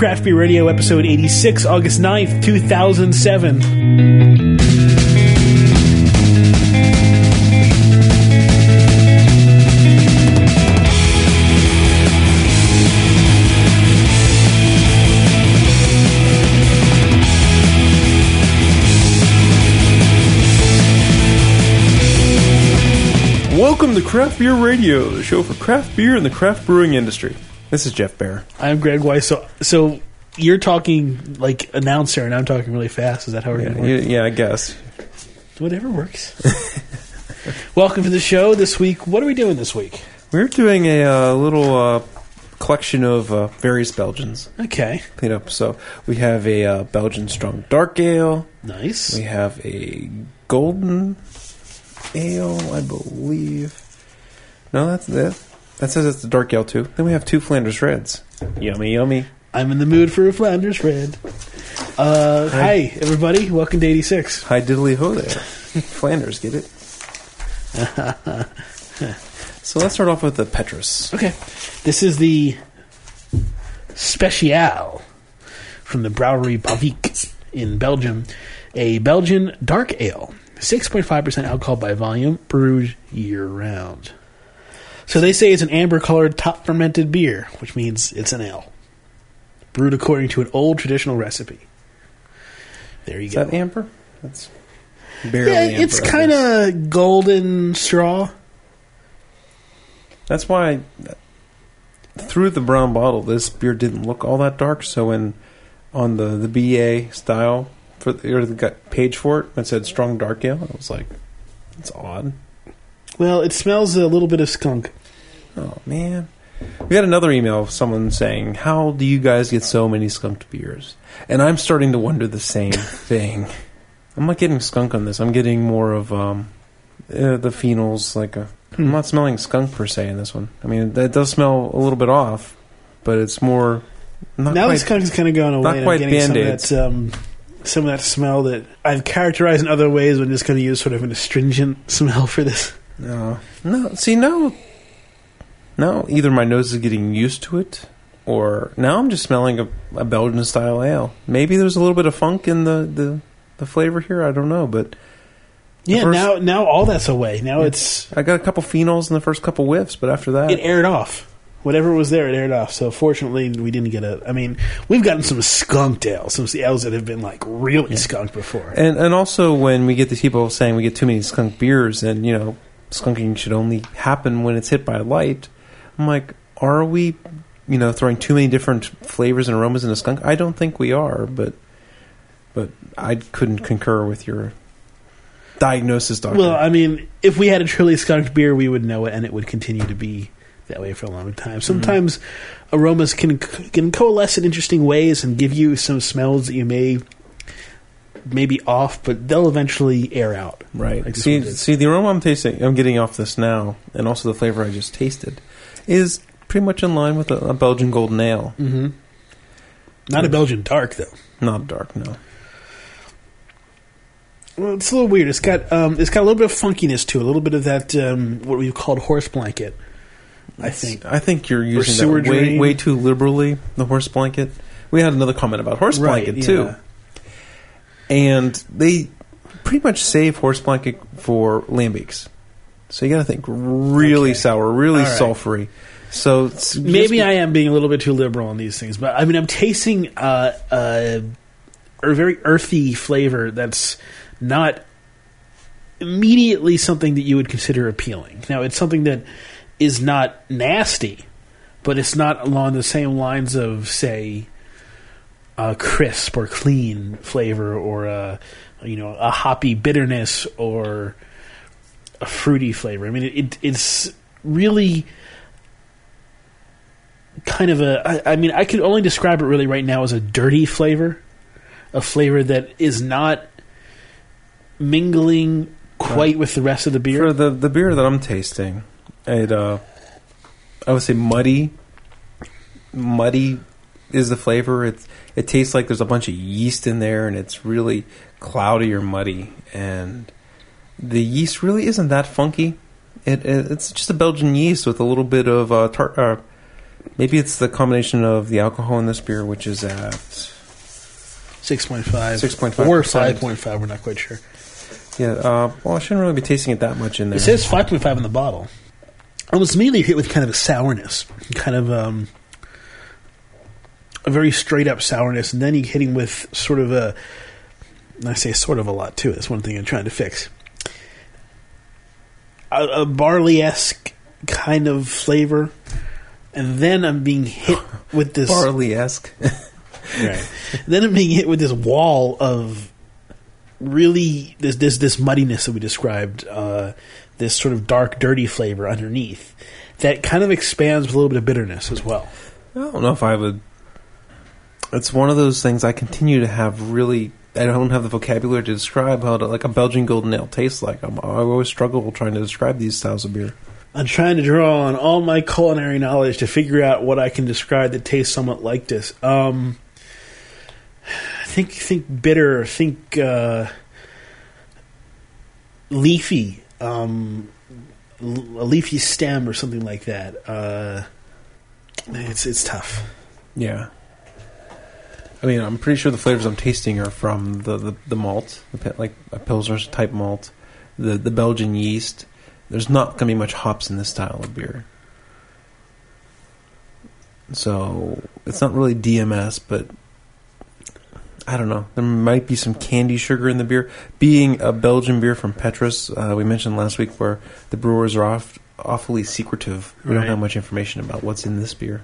Craft Beer Radio, episode 86, August 9th, 2007. Welcome to Craft Beer Radio, the show for craft beer and the craft brewing industry. This is Jeff Bearer. I'm Greg Weiss. So, so you're talking like announcer, and I'm talking really fast. Is that how we're Yeah, going to work? yeah, I guess. Whatever works. Welcome to the show this week. What are we doing this week? We're doing a uh, little uh, collection of uh, various Belgians. Okay, Clean up. So we have a uh, Belgian strong dark ale. nice. We have a golden ale, I believe. No, that's that. That says it's the dark ale too. Then we have two Flanders Reds. Yummy, yummy. I'm in the mood for a Flanders Red. Uh, hi. everybody. Welcome to 86. Hi diddly ho there. Flanders, get it? so let's start off with the Petrus. Okay, this is the Special from the Brouwerij Bavik in Belgium, a Belgian dark ale, 6.5% alcohol by volume, brewed year round. So they say it's an amber colored top fermented beer, which means it's an ale. Brewed according to an old traditional recipe. There you Is go. that amber? That's barely yeah, amber. it's kind of golden straw. That's why through the brown bottle, this beer didn't look all that dark. So when on the the BA style for the, or the page for it, it said strong dark ale. I was like, it's odd. Well, it smells a little bit of skunk. Oh man. We got another email of someone saying, "How do you guys get so many skunked beers?" And I'm starting to wonder the same thing. I'm not getting skunk on this. I'm getting more of um, uh, the phenols. Like a, I'm not smelling skunk per se in this one. I mean, that does smell a little bit off, but it's more not now quite. the skunk is kind of going away. not and quite I'm getting some of Band-Aids. that, um, some of that smell that I've characterized in other ways, but I'm just going to use sort of an astringent smell for this. No, no. See, no, no. Either my nose is getting used to it, or now I'm just smelling a, a Belgian style ale. Maybe there's a little bit of funk in the the, the flavor here. I don't know, but Yeah, first- now now all that's away. Now it's I got a couple phenols in the first couple whiffs. But after that, it aired off. Whatever was there, it aired off. So fortunately, we didn't get a. I mean, we've gotten some skunked ales, some ales that have been like really skunked before. and and also when we get these people saying we get too many skunk beers, and you know, skunking should only happen when it's hit by light. I'm like, are we, you know, throwing too many different flavors and aromas in a skunk? I don't think we are, but but I couldn't concur with your diagnosis, doctor. Well, I mean, if we had a truly skunked beer, we would know it, and it would continue to be that way for a long time. Sometimes aromas can can coalesce in interesting ways and give you some smells that you may may be off, but they'll eventually air out. right. Like see, see, the aroma I'm tasting, I'm getting off this now, and also the flavor I just tasted, is pretty much in line with a, a Belgian golden ale. Mm-hmm. Not a Belgian dark though. Not dark, no. Well, it's a little weird. It's got um, it's got a little bit of funkiness to it, a little bit of that um, what we've called horse blanket. I think. I think you're using that way, drain. way too liberally. The horse blanket. We had another comment about horse blanket yeah. too, and they pretty much save horse blanket for lambics. So you got to think really Okay. sour, really All right. sulfury. So Maybe be- I am being a little bit too liberal on these things, but I mean, I'm tasting uh, uh, a very earthy flavor that's not immediately something that you would consider appealing. Now, it's something that is not nasty, but it's not along the same lines of, say, a crisp or clean flavor, or a you know a hoppy bitterness, or a fruity flavor. I mean, it, it's really kind of a I, I mean I can only describe it really right now as a dirty flavor a flavor that is not mingling quite with the rest of the beer for the the beer that I'm tasting. It uh, I would say muddy. Muddy is the flavor. It it tastes like there's a bunch of yeast in there, and it's really cloudy or muddy. And the yeast really isn't that funky. It, it it's just a Belgian yeast with a little bit of uh, tar- uh maybe it's the combination of the alcohol in this beer, which is at Six point five, 6.5%. or five point five. We're not quite sure. yeah. Uh, well, I shouldn't really be tasting it that much in there. It says five point five in the bottle. I was immediately hit with kind of a sourness, kind of um, a very straight up sourness, and then you hitting with sort of a. I say sort of a lot too. That's one thing I'm trying to fix. A, a barley esque kind of flavor, and then I'm being hit with this. barley esque. Right. then I'm being hit with this wall of really this this this muddiness that we described, uh, this sort of dark, dirty flavor underneath that kind of expands with a little bit of bitterness as well. I don't know if I would. It's one of those things I continue to have really. I don't have the vocabulary to describe how to, like a Belgian golden ale tastes like. I'm, I always struggle trying to describe these styles of beer. I'm trying to draw on all my culinary knowledge to figure out what I can describe that tastes somewhat like this. Um, think think bitter. Think uh, leafy. Um, a leafy stem or something like that. Uh, it's it's tough. Yeah. I mean, I'm pretty sure the flavors I'm tasting are from the, the, the malt, the, like a Pilsner's type malt, the, the Belgian yeast. There's not going to be much hops in this style of beer. So it's not really DMS, but I don't know. There might be some candy sugar in the beer. Being a Belgian beer from Petrus, uh, we mentioned last week where the brewers are off, awfully secretive. We Right. don't have much information about what's in this beer.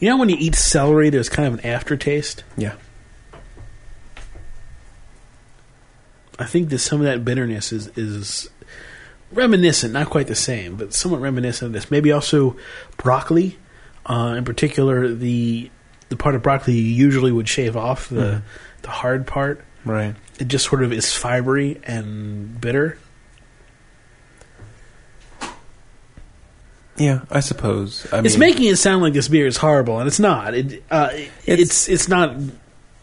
You know when you eat celery, there's kind of an aftertaste. Yeah. I think that some of that bitterness is is reminiscent, not quite the same, but somewhat reminiscent of this. Maybe also broccoli, uh, in particular the the part of broccoli you usually would shave off the Mhm. the hard part. Right. It just sort of is fibery and bitter. Yeah, I suppose. I it's mean, making it sound like this beer is horrible, and it's not. It, uh, it- It's- it's it's not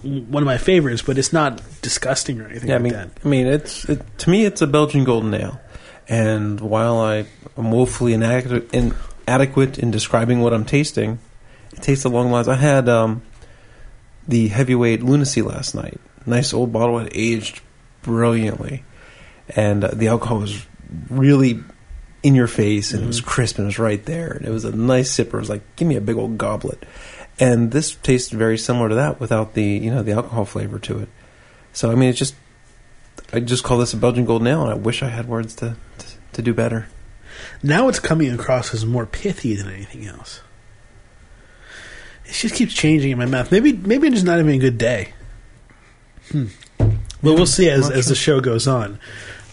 one of my favorites, but it's not disgusting or anything Yeah, I like mean, that. I mean, it's it, to me, it's a Belgian golden ale, and while I am woefully inadequate, inadequate in describing what I'm tasting, it tastes along the lines. I had um, the heavyweight lunacy last night. Nice old bottle, had aged brilliantly, and uh, the alcohol was really in your face, and it was crisp, and it was right there, and it was a nice sipper. It was like, give me a big old goblet. And this tastes very similar to that without the you know the alcohol flavor to it. So I mean, it's just I just call this a Belgian golden ale, and I wish I had words to to, to do better. Now it's coming across as more pithy than anything else. It just keeps changing in my mouth. Maybe maybe it's just not having a good day. Hmm. Well, we'll see as as the show goes on.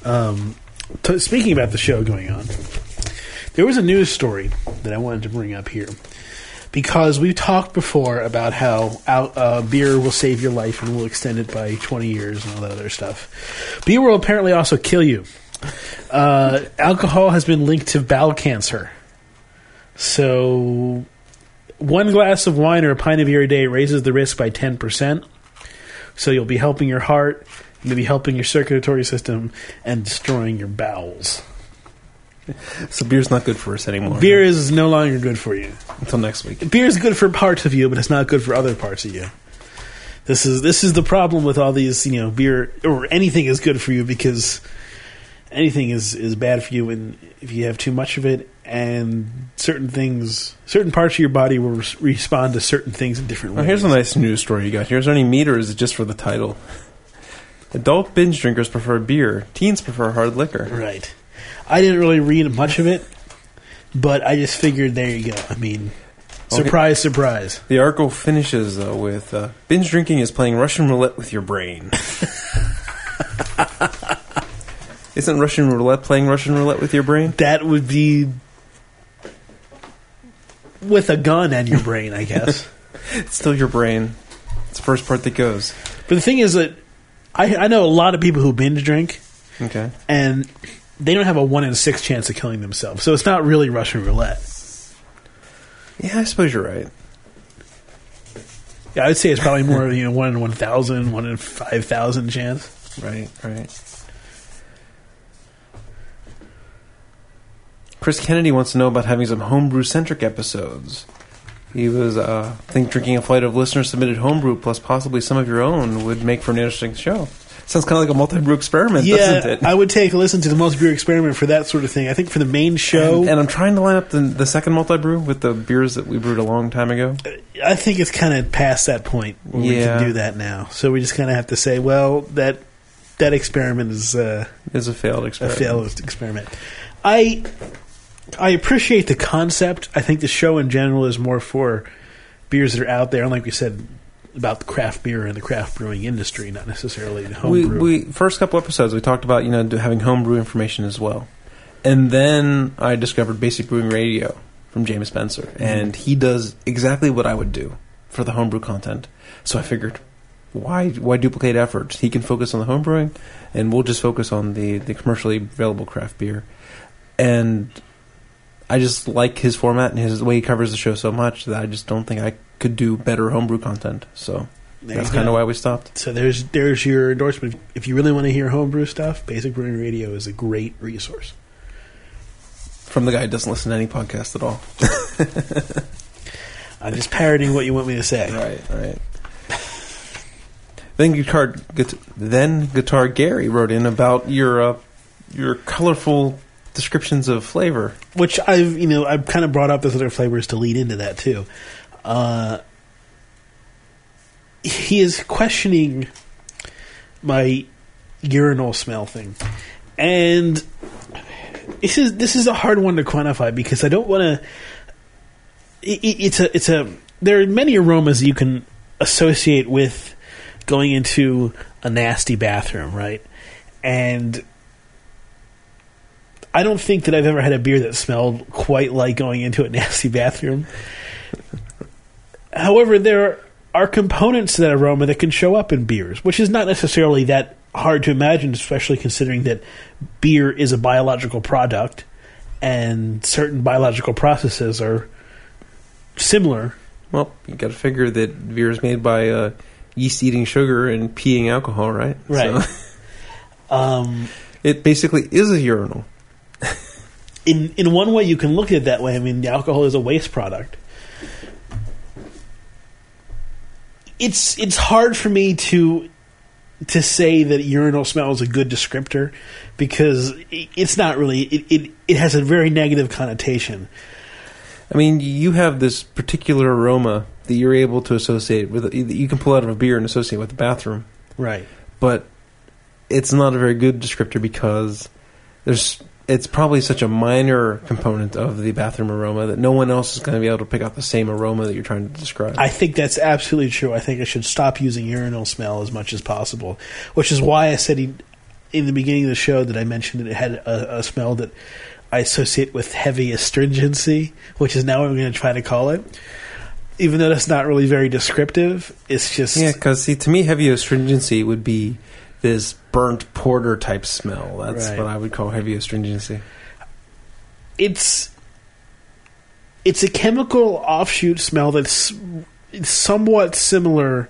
Um, t- speaking about the show going on, there was a news story that I wanted to bring up here because we've talked before about how out, uh, beer will save your life and will extend it by 20 years and all that other stuff. Beer will apparently also kill you. Uh, alcohol has been linked to bowel cancer. So, one glass of wine or a pint of beer a day raises the risk by 10%. So, you'll be helping your heart, maybe helping your circulatory system, and destroying your bowels. So beer's not good for us anymore. Beer is no longer good for you. until next week. beer is good for parts of you, but it's not good for other parts of you. This is this is the problem with all these, you know, beer or anything is good for you because anything is is bad for you and if you have too much of it and certain things certain parts of your body will res- respond to certain things in different Well, ways. here's a nice news story you got here. Is there any meat, or is it just for the title? Adult binge drinkers prefer beer. Teens prefer hard liquor. Right. I didn't really read much of it, but I just figured there you go. I mean, Okay. surprise, surprise. The article finishes though with uh, binge drinking is playing Russian roulette with your brain. Isn't Russian roulette playing Russian roulette with your brain? That would be with a gun and your brain, I guess. It's still your brain. It's the first part that goes. But the thing is that I, I know a lot of people who binge drink, Okay. and they don't have a one in six chance of killing themselves. So it's not really Russian roulette. Yeah, I suppose you're right. Yeah, I would say it's probably more you know one in one thousand, one in five thousand chance. Right, right. Chris Kennedy wants to know about having some homebrew centric episodes. He was, uh, I think, drinking a flight of listener submitted homebrew plus possibly some of your own would make for an interesting show. Sounds kind of like a multi brew experiment, doesn't it? I would take a listen to the multi brew experiment for that sort of thing. I think for the main show, and, and I'm trying to line up the, the second multi brew with the beers that we brewed a long time ago. I think it's kind of past that point where we Yeah. can do that now. So we just kind of have to say, well, that that experiment is uh, It's a failed a experiment. failed experiment. I I appreciate the concept. I think the show in general is more for beers that are out there, and like we said about the craft beer and the craft brewing industry, not necessarily the we, homebrew. we first couple episodes we talked about you know having homebrew information as well, and then I discovered Basic Brewing Radio from James Spencer, mm-hmm. and he does exactly what I would do for the homebrew content. So I figured, why why duplicate efforts? He can focus on the homebrewing, and we'll just focus on the the commercially available craft beer, and. I just like his format and his the way he covers the show so much that I just don't think I could do better homebrew content. So There that's kind of why we stopped. So there's there's your endorsement. If you really want to hear homebrew stuff, Basic Brewing Radio is a great resource. From the guy who doesn't listen to any podcast at all. I'm just parroting what you want me to say. Right, right. Then guitar, guitar, then guitar Gary wrote in about your uh, your colorful descriptions of flavor. Which I've you know I've kind of brought up those other flavors to lead into that too. Uh, he is questioning my urinal smell thing, and this is this is a hard one to quantify because I don't want to. It, it- it's a it's a there are many aromas you can associate with going into a nasty bathroom, right? And I don't think that I've ever had a beer that smelled quite like going into a nasty bathroom. However, there are components to that aroma that can show up in beers, which is not necessarily that hard to imagine, especially considering that beer is a biological product and certain biological processes are similar. Well, you got to figure that beer is made by uh, yeast eating sugar and peeing alcohol, right? Right. So Um, it basically is a urinal. In in one way, you can look at it that way. I mean, the alcohol is a waste product. It's it's hard for me to to say that urinal smell is a good descriptor because it's not really. It, it it has a very negative connotation. I mean, you have this particular aroma that you're able to associate with. that You can pull out of a beer and associate with the bathroom. Right. but it's not a very good descriptor because there's it's probably such a minor component of the bathroom aroma that no one else is going to be able to pick out the same aroma that you're trying to describe. I think that's absolutely true. I think I should stop using urinal smell as much as possible, which is why I said he, in the beginning of the show that I mentioned that it had a, a smell that I associate with heavy astringency, which is now what I'm going to try to call it. Even though that's not really very descriptive, it's just yeah, because see, to me, heavy astringency would be this burnt porter type smell. That's Right. what I would call heavy astringency. it's it's a chemical offshoot smell that's somewhat similar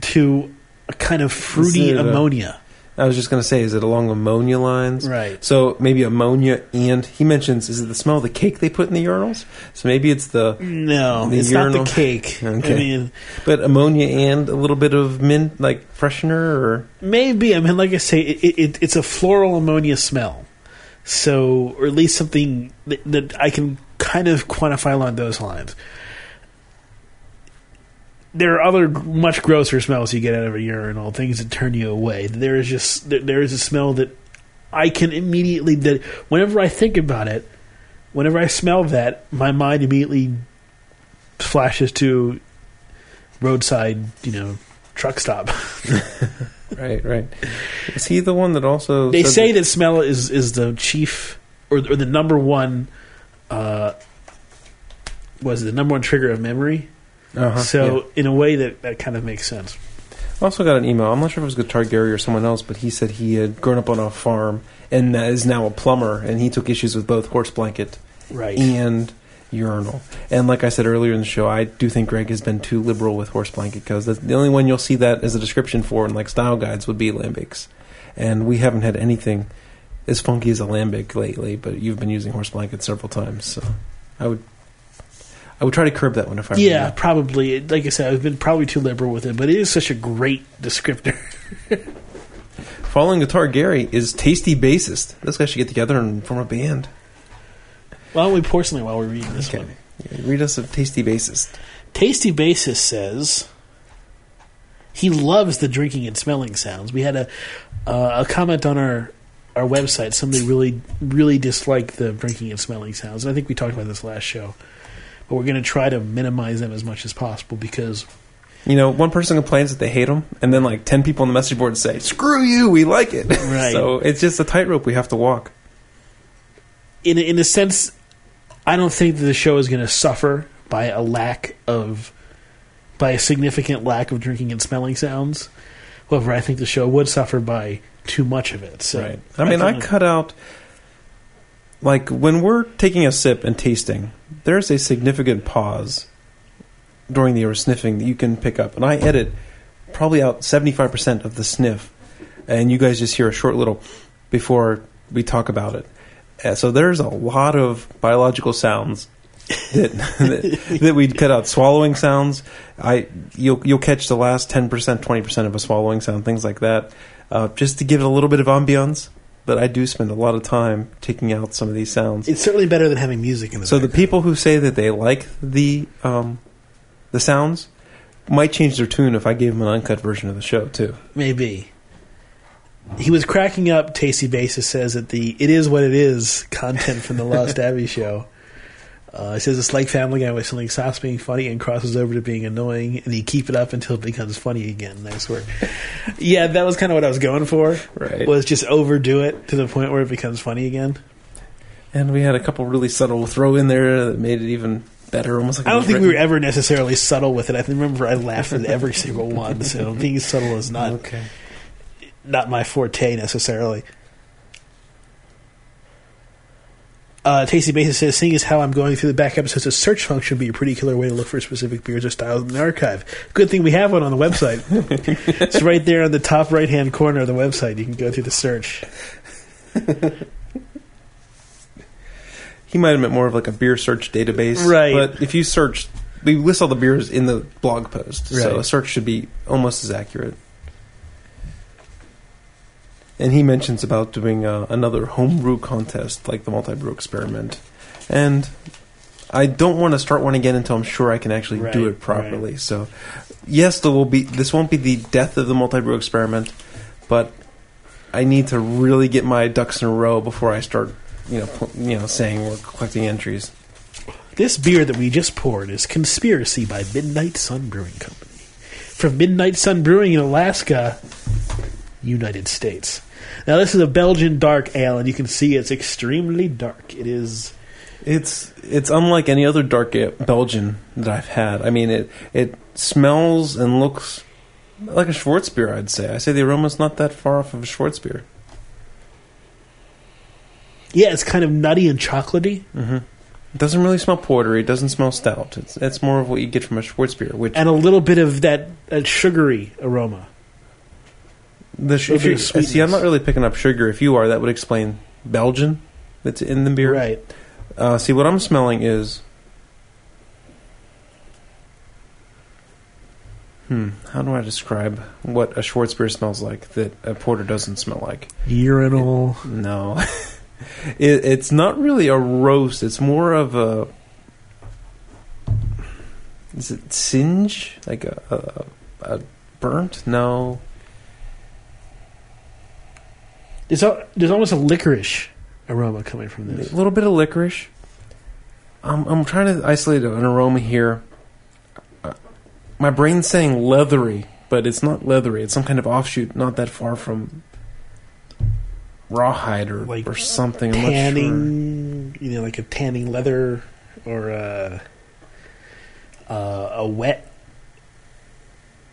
to a kind of fruity ammonia. I was just going to say, is it along ammonia lines? Right. So maybe ammonia, and he mentions, is it the smell of the cake they put in the urinals? So maybe it's the No, The it's urinal- not the cake. Okay. I mean, But ammonia and a little bit of mint, like freshener, or maybe. I mean, like I say, it, it, it's a floral ammonia smell. So, or at least something that, that I can kind of quantify along those lines. There are other much grosser smells you get out of a urinal, things that turn you away. There is just there, there is a smell that I can immediately that whenever I think about it, whenever I smell that, my mind immediately flashes to roadside, you know, truck stop. right, right. Is he the one that also? They say that smell is is the chief or, or the number one. Uh, was it the number one trigger of memory? Uh-huh, so yeah. in a way that that kind of makes sense. I also got an email. I'm not sure if it was Guitar Gary or someone else, but he said he had grown up on a farm and is now a plumber, and he took issues with both horse blanket Right. and urinal. And like I said earlier in the show, I do think Greg has been too liberal with horse blanket because the only one you'll see that as a description for in like style guides would be lambics, and we haven't had anything as funky as a lambic lately, but you've been using horse blanket several times, so I would I would try to curb that one if I were Yeah, probably. Like I said, I've been probably too liberal with it, but it is such a great descriptor. Following guitar Gary is tasty bassist. This guy should get together and form a band. Why don't we pour something while we're reading this Okay. one? Read us a tasty bassist. Tasty Bassist says he loves the drinking and smelling sounds. We had a uh, a comment on our our website. Somebody really really disliked the drinking and smelling sounds, and I think we talked about this last show. But we're going to try to minimize them as much as possible because You know, one person complains that they hate them, and then like ten people on the message board say, "Screw you, we like it." Right. so it's just a tightrope we have to walk. in in a sense, I don't think that the show is going to suffer by a lack of by a significant lack of drinking and smelling sounds. However, I think the show would suffer by too much of it. So, right. I mean, I think- cut out like when we're taking a sip and tasting. There's a significant pause during the or sniffing that you can pick up, and I edit probably out seventy five percent of the sniff, and you guys just hear a short little before we talk about it. Uh, so there's a lot of biological sounds that that, that we'd cut out. Swallowing sounds, I you'll you'll catch the last ten percent, twenty percent of a swallowing sound, things like that, uh, just to give it a little bit of ambiance. But I do spend a lot of time taking out some of these sounds. It's certainly better than having music in the So the people who say that they like the um, the sounds might change their tune if I gave them an uncut version of the show too. maybe he was cracking up. Tasty Bassist says that the "It Is What It Is" content from the Lost Abbey show. Uh, it says it's like Family Guy where something stops being funny and crosses over to being annoying, and you keep it up until it becomes funny again. Nice work. yeah, that was kind of what I was going for. Right. Was just overdo it to the point where it becomes funny again. And we had a couple really subtle throw in there that made it even better. Almost like I don't think we were ever necessarily subtle with it. I remember I laughed at every single one. So being subtle is not okay. not my forte necessarily. Uh, Tasty Bassist says, seeing as how I'm going through the back episodes, a search function would be a pretty killer way to look for specific beers or styles in the archive. Good thing we have one on the website. it's right there on the top right hand corner of the website. You can go through the search. He might have meant more of like a beer search database, Right. But if you search, we list all the beers in the blog post, so a search should be almost as accurate. And he mentions about doing uh, another homebrew contest, like the multi-brew experiment, and I don't want to start one again until I'm sure I can actually do it properly. So, yes, there will be. This won't be the death of the multi-brew experiment, but I need to really get my ducks in a row before I start, you know, pl- you know, saying we're collecting entries. This beer that we just poured is Conspiracy by Midnight Sun Brewing Company. From Midnight Sun Brewing in Alaska, United States. Now, this is a Belgian dark ale, and you can see it's extremely dark. It is. It's it's unlike any other dark ale- Belgian that I've had. I mean, it it smells and looks like a Schwarzbier. I'd say. I say the aroma's not that far off of a Schwarzbier. Yeah, it's kind of nutty and chocolatey, Mm-hmm. It doesn't really smell portery. It doesn't smell stout. It's it's more of what you get from a Schwarzbier, which and a little bit of that, that sugary aroma. The sh- if you, see. I'm not really picking up sugar. If you are, that would explain Belgian that's in the beer. Right. Uh, see, what I'm smelling is. Hmm. How do I describe what a Schwarzbier smells like that a porter doesn't smell like? Urinal. No. it, it's not really a roast. It's more of a. Is it singe? Like a, a, a burnt? No. There's, al- there's almost a licorice aroma coming from this. A this. little bit of licorice. I'm, I'm trying to isolate an aroma here. Uh, My brain's saying leathery, but it's not leathery. It's some kind of offshoot, not that far from rawhide or, Like or something. I'm not sure. Tanning, you know, like a tanning leather or a, uh, a wet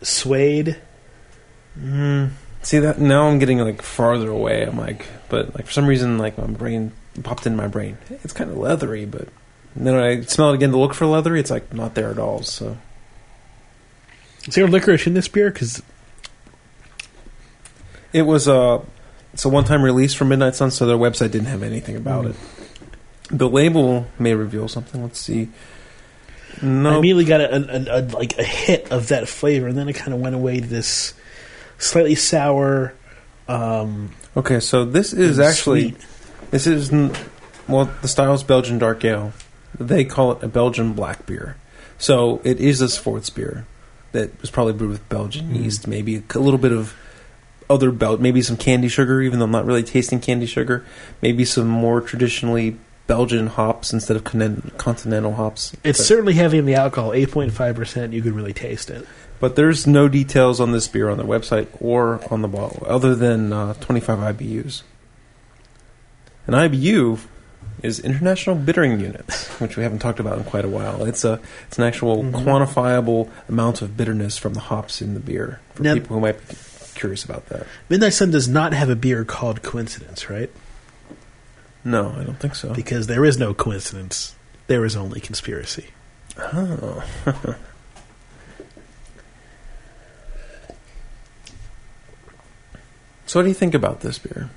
suede. Mm, see that now I'm getting like farther away. I'm like, but like for some reason, like my brain popped in my brain. It's kind of leathery, but then when I smell it again to look for leathery. It's like not there at all. So Is there licorice in this beer? Because it was uh it's a one-time release from Midnight Sun, so their website didn't have anything about Mm. it. The label may reveal something. Let's see. No I immediately got a, a, a like a hit of that flavor, and then it kind of went away to this slightly sour. Um, okay. So this is actually sweet. this is well the style is Belgian dark ale. They call it a Belgian black beer. So it is a Schwarzbier that was probably brewed with Belgian Mm. yeast, maybe a little bit of other Bel- maybe some candy sugar, even though I'm not really tasting candy sugar. Maybe some more traditionally Belgian hops instead of continental hops. It's But- certainly heavy in the alcohol, eight point five percent. You can really taste it. But there's no details on this beer on their website or on the bottle, other than uh, 25 IBUs. An IBU is International Bittering Units, which we haven't talked about in quite a while. It's a it's an actual Mhm. quantifiable amount of bitterness from the hops in the beer. For Now- people who might be curious about that. Midnight Sun does not have a beer called Coincidence, right? No, I don't think so. Because there is no coincidence. There is only conspiracy. Oh. so, what do you think about this beer?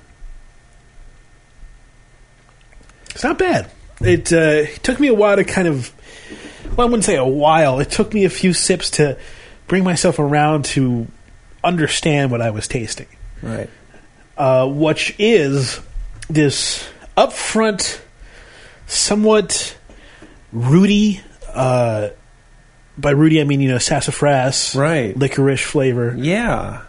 It's not bad. It uh, took me a while to kind of. Well, I wouldn't say a while. It took me a few sips to bring myself around to understand what I was tasting. Right. uh, which is this upfront, somewhat rooty. Uh, by rooty, I mean you know sassafras, Right. licorice flavor, Yeah.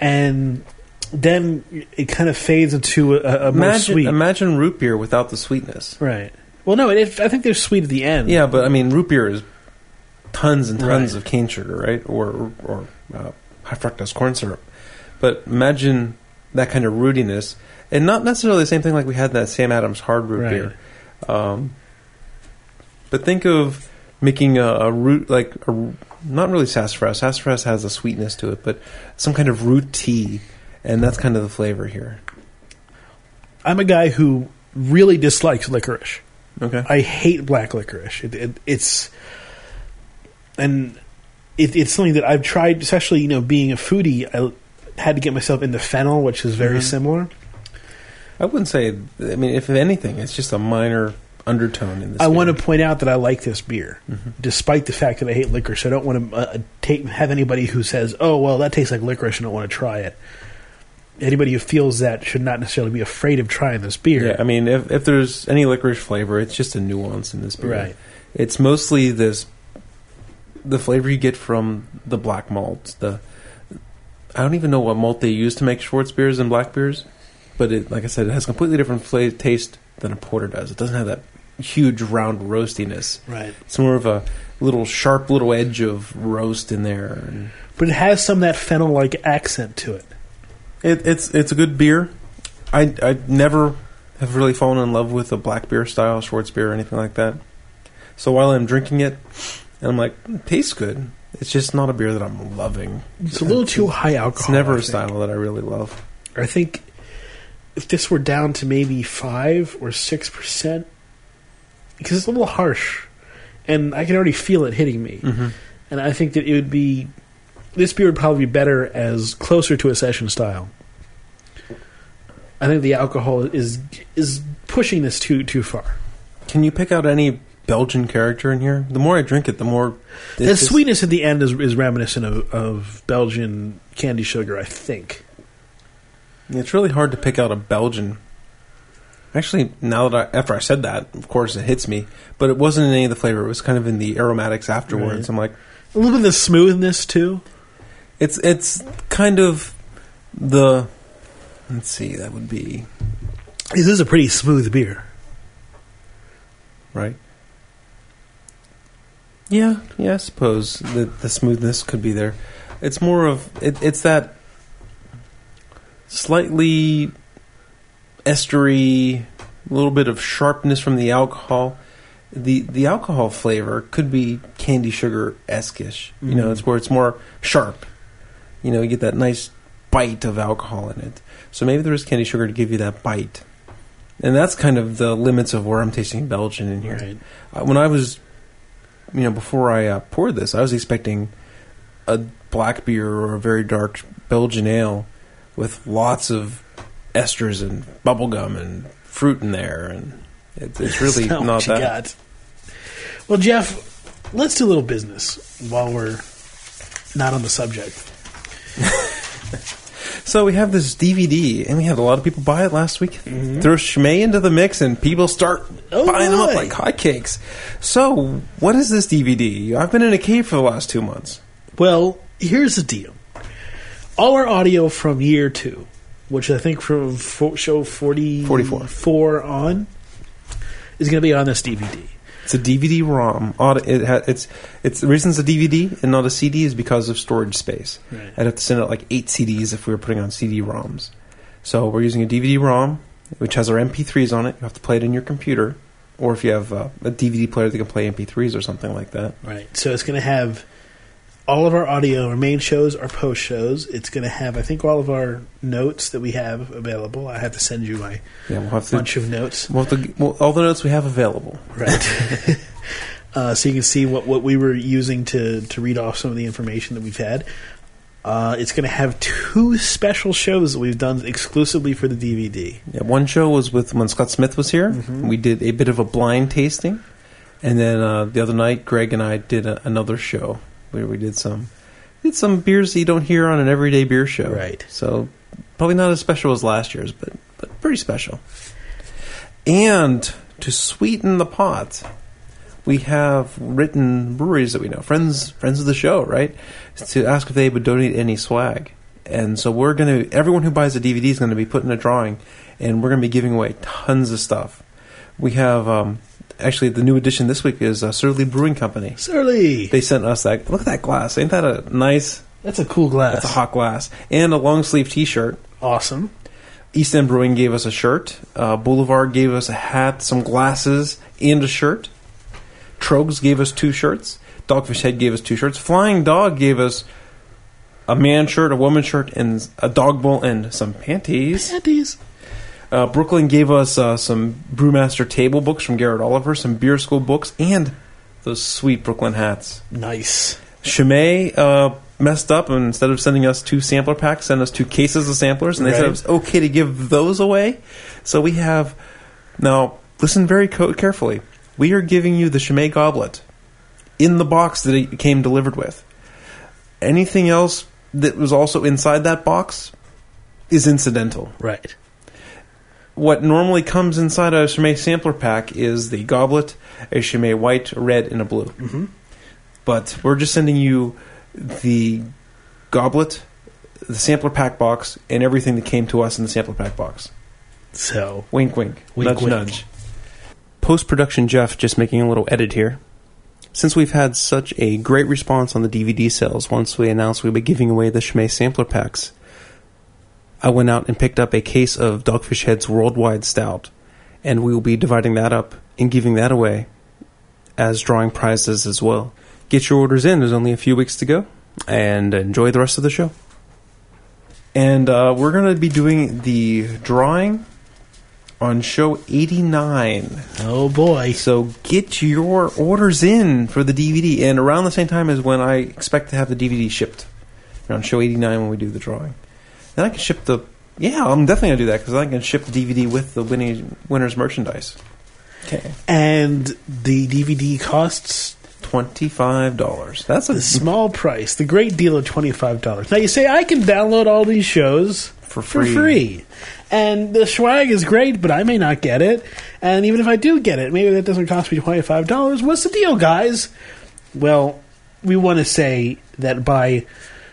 And then it kind of fades into a, a more Imagine, sweet. imagine root beer without the sweetness. right. Well, no, it, I think they're sweet at the end. Yeah, but I mean, root beer is tons and tons Right. of cane sugar, right? Or or uh, high fructose corn syrup. But imagine that kind of rootiness, and not necessarily the same thing like we had that Sam Adams hard root Right. beer. Um, but think of making a, a root like a, not really sassafras. Sassafras has a sweetness to it, but some kind of root tea, and that's kind of the flavor here. I'm a guy who really dislikes licorice. Okay. I hate black licorice. It, it, it's and it, it's something that I've tried, especially you know being a foodie. I had to get myself into fennel, which is very Mhm. similar. I wouldn't say. I mean, if anything, it's just a minor undertone in this. I beer. want to point out that I like this beer, Mhm. despite the fact that I hate licorice. I don't want to uh, take have anybody who says, "Oh, well, that tastes like licorice," and don't want to try it. Anybody who feels that should not necessarily be afraid of trying this beer. Yeah, I mean, if if there's any licorice flavor, it's just a nuance in this beer. right. It's mostly this the flavor you get from the black malt. The I don't even know what malt they use to make Schwarzbiers and black beers, but it, like I said, it has completely different flavor, taste than a porter does. It doesn't have that huge round roastiness. Right. It's more of a little sharp little edge of roast in there. And But it has some of that fennel like accent to it. it, it's it's a good beer. I I never have really fallen in love with a black beer style Schwarzbier or anything like that. So while I'm drinking it, and I'm like, "Mm, tastes good. It's just not a beer that I'm loving. It's a little too high alcohol. It's never I a think. style that I really love. I think if this were down to maybe five or six percent, because it's a little harsh, and I can already feel it hitting me, Mm-hmm. and I think that it would be this beer would probably be better as closer to a session style. I think the alcohol is is pushing this too too far. Can you pick out any Belgian character in here? The more I drink it, the more the sweetness at the end is, is reminiscent of, of Belgian candy sugar, I think. It's really hard to pick out a Belgian. Actually, now that I, after I said that, of course it hits me, but it wasn't in any of the flavor. It was kind of in the aromatics afterwards. Right. I'm like, A little bit of the smoothness too. it's it's kind of the. Let's see, that would be This is a pretty smooth beer. right. Yeah, yeah, I suppose the the smoothness could be there. It's more of it, it's that slightly estery, a little bit of sharpness from the alcohol. The the alcohol flavor could be candy sugar eskish. You know, Mhm. it's where it's more sharp. You know, you get that nice bite of alcohol in it. So maybe there is candy sugar to give you that bite. And that's kind of the limits of where I'm tasting Belgian in here. Right. Uh, when I was, you know, before I uh, poured this, I was expecting a black beer or a very dark Belgian ale with lots of esters and bubblegum and fruit in there, and it, it's really not you that. got. Well, Jeff, let's do a little business while we're not on the subject. So we have this DVD, and we had a lot of people buy it last week. Throw Chimay into the mix, and people start Mm-hmm. Oh, buying them up like hotcakes. So, what is this DVD? I've been in a cave for the last two months. Well, here's the deal. All our audio from year two, which I think from fo- show 40, 44. 44 on, is going to be on this DVD. It's a DVD-ROM. It ha- it's it's the reason it's a DVD and not a CD is because of storage space. Right. I'd have to send out like eight CDs if we were putting on CD-ROMs. So we're using a DVD-ROM, which has our MP3s on it. You have to play it in your computer, or if you have uh, a DVD player that can play MP3s or something like that. Right. So it's going to have all of our audio, our main shows, our post shows. It's going to have, I think, all of our notes that we have available. I have to send you my Yeah, we'll have to. bunch of notes. We'll to well, all the notes we have available. Right. uh, so you can see what, what we were using to, to read off some of the information that we've had. Uh, it's going to have two special shows that we've done exclusively for the DVD. Yeah, one show was with when Scott Smith was here. We did a bit of a blind tasting, and then uh, the other night, Greg and I did a, another show where we did some did some beers that you don't hear on an everyday beer show. Right. So probably not as special as last year's, but but pretty special. And to sweeten the pot, we have written breweries that we know, friends friends of the show, right? To ask if they would donate any swag. And so we're gonna everyone who buys a DVD is gonna be put in a drawing and we're gonna be giving away tons of stuff. We have um, actually the new edition this week is uh, Surly Brewing Company. Surly! They sent us that look at that glass. Ain't that a nice That's a cool glass. that's a hot glass. And a long sleeve t shirt. Awesome. East End Brewing gave us a shirt. Uh, Boulevard gave us a hat, some glasses, and a shirt. Troegs gave us two shirts. Dogfish Head gave us two shirts. Flying Dog gave us a man shirt, a woman shirt, and a dog bowl and some panties. Panties. Uh, Brooklyn gave us uh, some Brewmaster table books from Garrett Oliver, some beer school books, and those sweet Brooklyn hats. Nice. Chimay uh, messed up and instead of sending us two sampler packs, sent us two cases of samplers, and they said Right. it was okay to give those away. So we have now listen very co- carefully. We are giving you the Chimay goblet in the box that it came delivered with. Anything else that was also inside that box is incidental. Right. What normally comes inside a Chimay sampler pack is the goblet, a Chimay white, a red, and a blue. Mm-hmm. But we're just sending you the goblet, the sampler pack box, and everything that came to us in the sampler pack box. So, Wink, wink. Wink, nudge, wink. nudge. Post production Jeff just making a little edit here. Since we've had such a great response on the DVD sales once we announced we'd be giving away the Chimay sampler packs, I went out and picked up a case of Dogfish Head's Worldwide Stout, and we will be dividing that up and giving that away as drawing prizes as well. Get your orders in, there's only a few weeks to go, and enjoy the rest of the show. And uh, we're going to be doing the drawing on show 89. oh boy. So get your orders in for the DVD, and around the same time as when I expect to have the DVD shipped. Around show 89 when we do the drawing. Then I can ship the. Yeah, I'm definitely going to do that because I can ship the DVD with the winning, winner's merchandise. Okay. And the DVD costs $25. That's a. the small price, the great deal of $25. Now, you say, I can download all these shows For free. for free. free. And the swag is great, but I may not get it. And even if I do get it, maybe that doesn't cost me $25. What's the deal, guys? Well, we want to say that by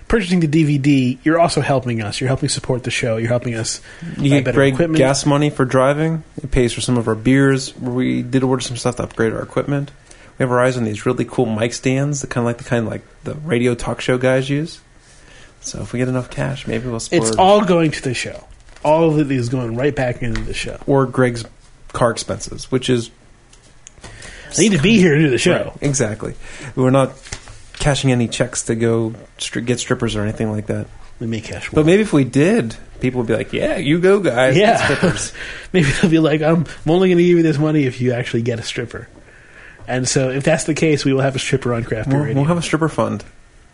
purchasing the DVD, you're also helping us. You're helping support the show. You're helping us You get better great equipment. gas money for driving. It pays for some of our beers. We did order some stuff to upgrade our equipment. We have our eyes on these really cool mic stands, the kind of like the kind of like the radio talk show guys use. So if we get enough cash, maybe we'll. It's all going to the show. All of it is going right back into the show. or Greg's car expenses, which is I need to be here to do the show. Right, exactly. We're not cashing any checks to go stri- get strippers or anything like that. We may cash But maybe if we did, people would be like, "Yeah, you go, guys. get Yeah. strippers." Maybe they'll be like, I'm, I'm only going to give you this money if you actually get a stripper. And so, if that's the case, we will have a stripper on Craft Beer we'll, Radio. we'll have a stripper fund.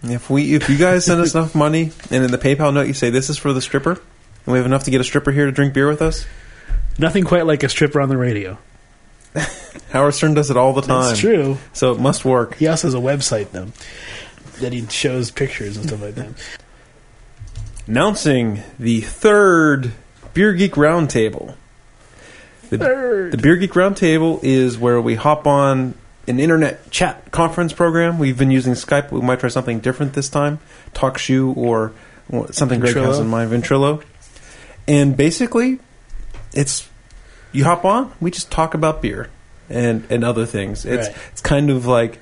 If we, if you guys send us enough money, and in the PayPal note you say this is for the stripper, And we have enough to get a stripper here to drink beer with us. Nothing quite like a stripper on the radio. Howard Stern does it all the time. That's true. So it must work. He also has a website though that he shows pictures and stuff like that. Announcing the third Beer Geek Roundtable. The, Third. the Beer Geek Roundtable is where we hop on an internet chat conference program. We've been using Skype. We might try something different this time. TalkShoe or something Greg has in mind, Ventrilo. And basically, it's you hop on. We just talk about beer and and other things. It's Right. it's kind of like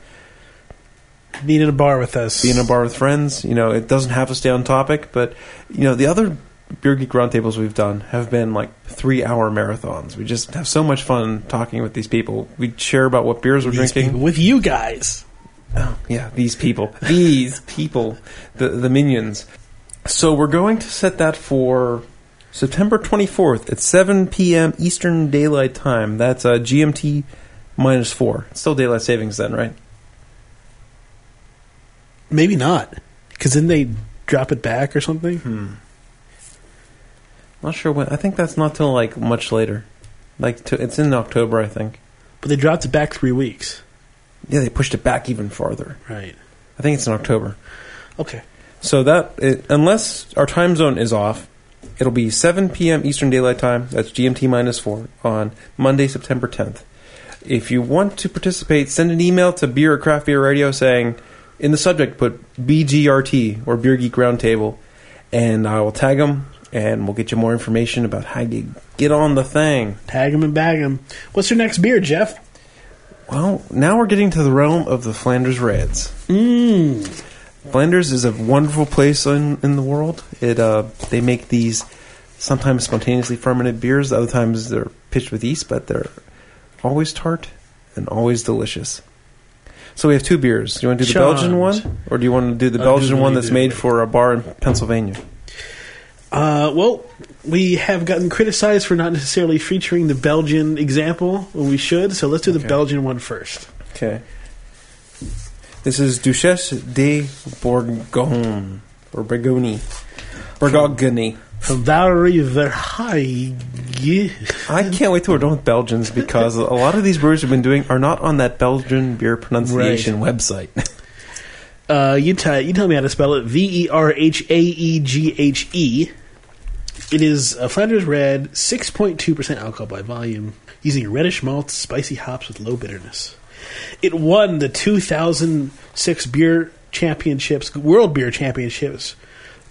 Being in a bar with us. being in a bar with friends. You know, it doesn't have to stay on topic, but you know, the other beer geek roundtables we've done have been like three hour marathons. We just have so much fun talking with these people. We share about what beers we're These drinking. with you guys. Oh, yeah, these people, these people, the the minions. So we're going to set that for September twenty fourth at seven p.m. Eastern Daylight Time. That's uh, GMT minus four. It's still daylight savings then, right? Maybe not, because then they drop it back or something. Hmm. Not sure when. I think that's not till like much later. Like to, it's in October, I think. But they dropped it back three weeks. Yeah, they pushed it back even farther. Right. I think it's in October. Okay. So that it, unless our time zone is off, it'll be 7 p.m. Eastern Daylight Time. That's GMT minus four on Monday, September 10th. If you want to participate, send an email to Beer or Craft Beer Radio saying in the subject put BGRT or Beer Geek Roundtable, and I will tag them and we'll get you more information about how you get on the thing. Tag them and bag them. What's your next beer, Jeff? Well, now we're getting to the realm of the Flanders Reds. Mmm. Flanders is a wonderful place in, in the world. It uh, they make these sometimes spontaneously fermented beers. Other times they're pitched with yeast, but they're always tart and always delicious. So we have two beers. Do you want to do the Belgian one, or do you want to do the Belgian one that's made for a bar in Pennsylvania? Uh, well, we have gotten criticized for not necessarily featuring the Belgian example when we should, so let's do the Okay. Belgian one first. Okay. This is Duchesse de Bourgogne or Bourgogne. From Valerie Verhaeghe. I can't wait till we're done with Belgians because a lot of these breweries we've been doing are not on that Belgian beer pronunciation website. Uh, you, t- you tell me how to spell it. V E R H A E G H E. It is a Flanders Red, 6.2% alcohol by volume, using reddish malts, spicy hops with low bitterness. It won the 2006 Beer Championships, World Beer Championships,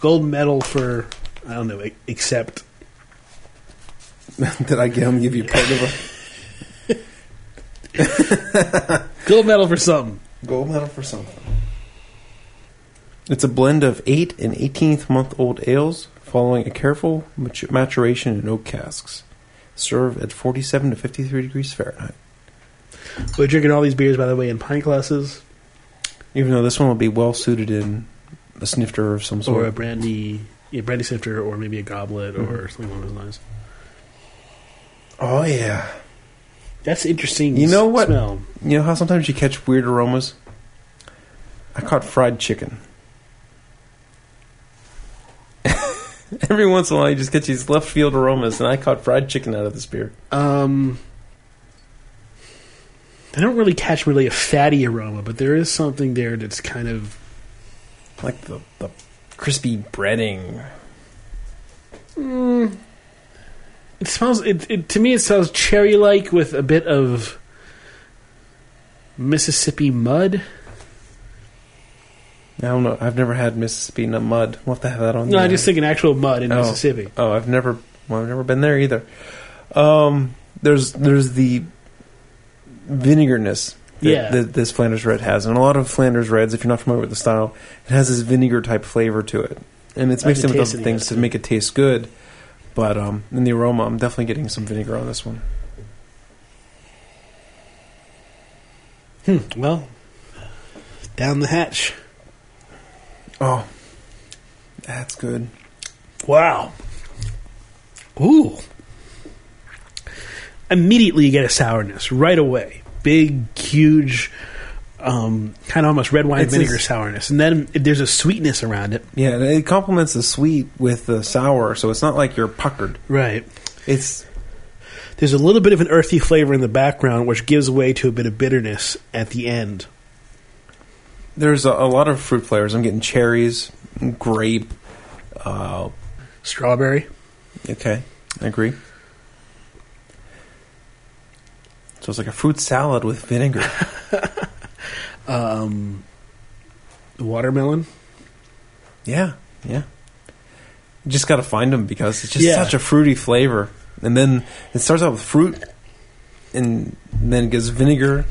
gold medal for, I don't know, except Did I get him give you part of a gold medal for something. gold medal for something? It's a blend of 8 and 18th month old ales following a careful maturation in oak casks. Serve at 47 to 53 degrees Fahrenheit. We're drinking all these beers, by the way, in pint glasses Even though this one would be well suited in a snifter of some sort. or sort. a brandy, yeah, brandy sifter, or maybe a goblet or Mhm. something along those lines. oh, yeah. That's interesting. You know what? Smell. You know how sometimes you catch weird aromas? I caught fried chicken. Every once in a while, you just get these left field aromas, and I caught fried chicken out of this beer. Um, I don't really catch really a fatty aroma, but there is something there that's kind of Like the, the crispy breading. mm, it smells. It, it to me it smells cherry like with a bit of Mississippi mud. I don't know. I've never had Mississippi nut mud. We'll have to have that on. No, the- I just thinking actual mud in Oh. Mississippi. Oh, I've never. Well, I've never been there either. Um, there's there's the vinegarness that, Yeah. that this Flanders Red has, and a lot of Flanders Reds, if you're not familiar with the style, it has this vinegar type flavor to it, and it's mixed in with other things to make it taste good. But um, in the aroma, I'm definitely getting some vinegar on this one. Hmm, well, down the hatch. Oh, that's good. Wow. Ooh. Immediately you get a sourness right away. Big, huge, um, kind of almost red wine It's vinegar a- sourness, and then there's a sweetness around it. Yeah, it complements the sweet with the sour, so it's not like you're puckered. Right. It's There's a little bit of an earthy flavor in the background, which gives way to a bit of bitterness at the end. there's a, a lot of fruit flavors. I'm getting cherries, grape. Uh, Strawberry. okay, I agree. So it's like a fruit salad with vinegar. Um, watermelon. yeah, yeah. You just got to find them because it's just Yeah. such a fruity flavor. And then it starts out with fruit, and then it gets vinegar,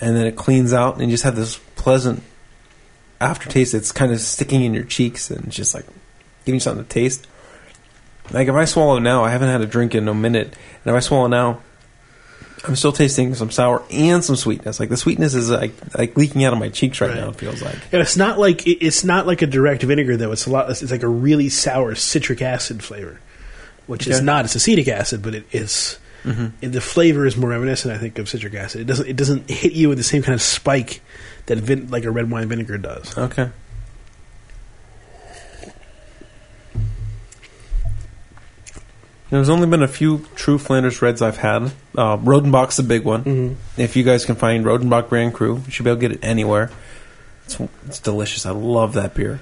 and then it cleans out, and you just have this pleasant aftertaste that's kind of sticking in your cheeks, and just like giving you something to taste. Like if I swallow now, I haven't had a drink in a minute, and if I swallow now, I'm still tasting some sour and some sweetness. Like the sweetness is like like leaking out of my cheeks right, Right. now. It feels like. And it's not like it- it's not like a direct vinegar though. It's a lot. It's like a really sour citric acid flavor, which is not. It's acetic acid, but it is. Mm-hmm. The flavor is more reminiscent, I think, of citric acid. It doesn't. It doesn't hit you with the same kind of spike that vin- like a red wine vinegar does. Okay. There's only been a few true Flanders Reds I've had. Uh, Rodenbach's the big one. Mm-hmm. If you guys can find Rodenbach Grand Cru, you should be able to get it anywhere. It's, it's delicious. I love that beer.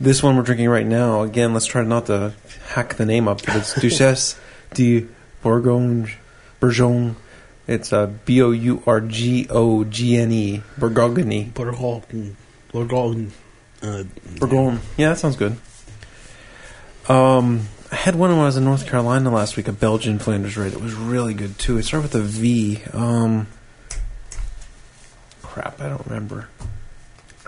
This one we're drinking right now, again, let's try not to hack the name up, but it's Duchesse de Bourgogne. Bourgogne. It's uh, B O U R G O G N E. Bourgogne. Bourgogne, Bourgogne. Uh, Bourgogne. Yeah, that sounds good. Um, I had one when I was in North Carolina last week, a Belgian Flanders Red. It was really good too. It started with a V. Um, crap, I don't remember.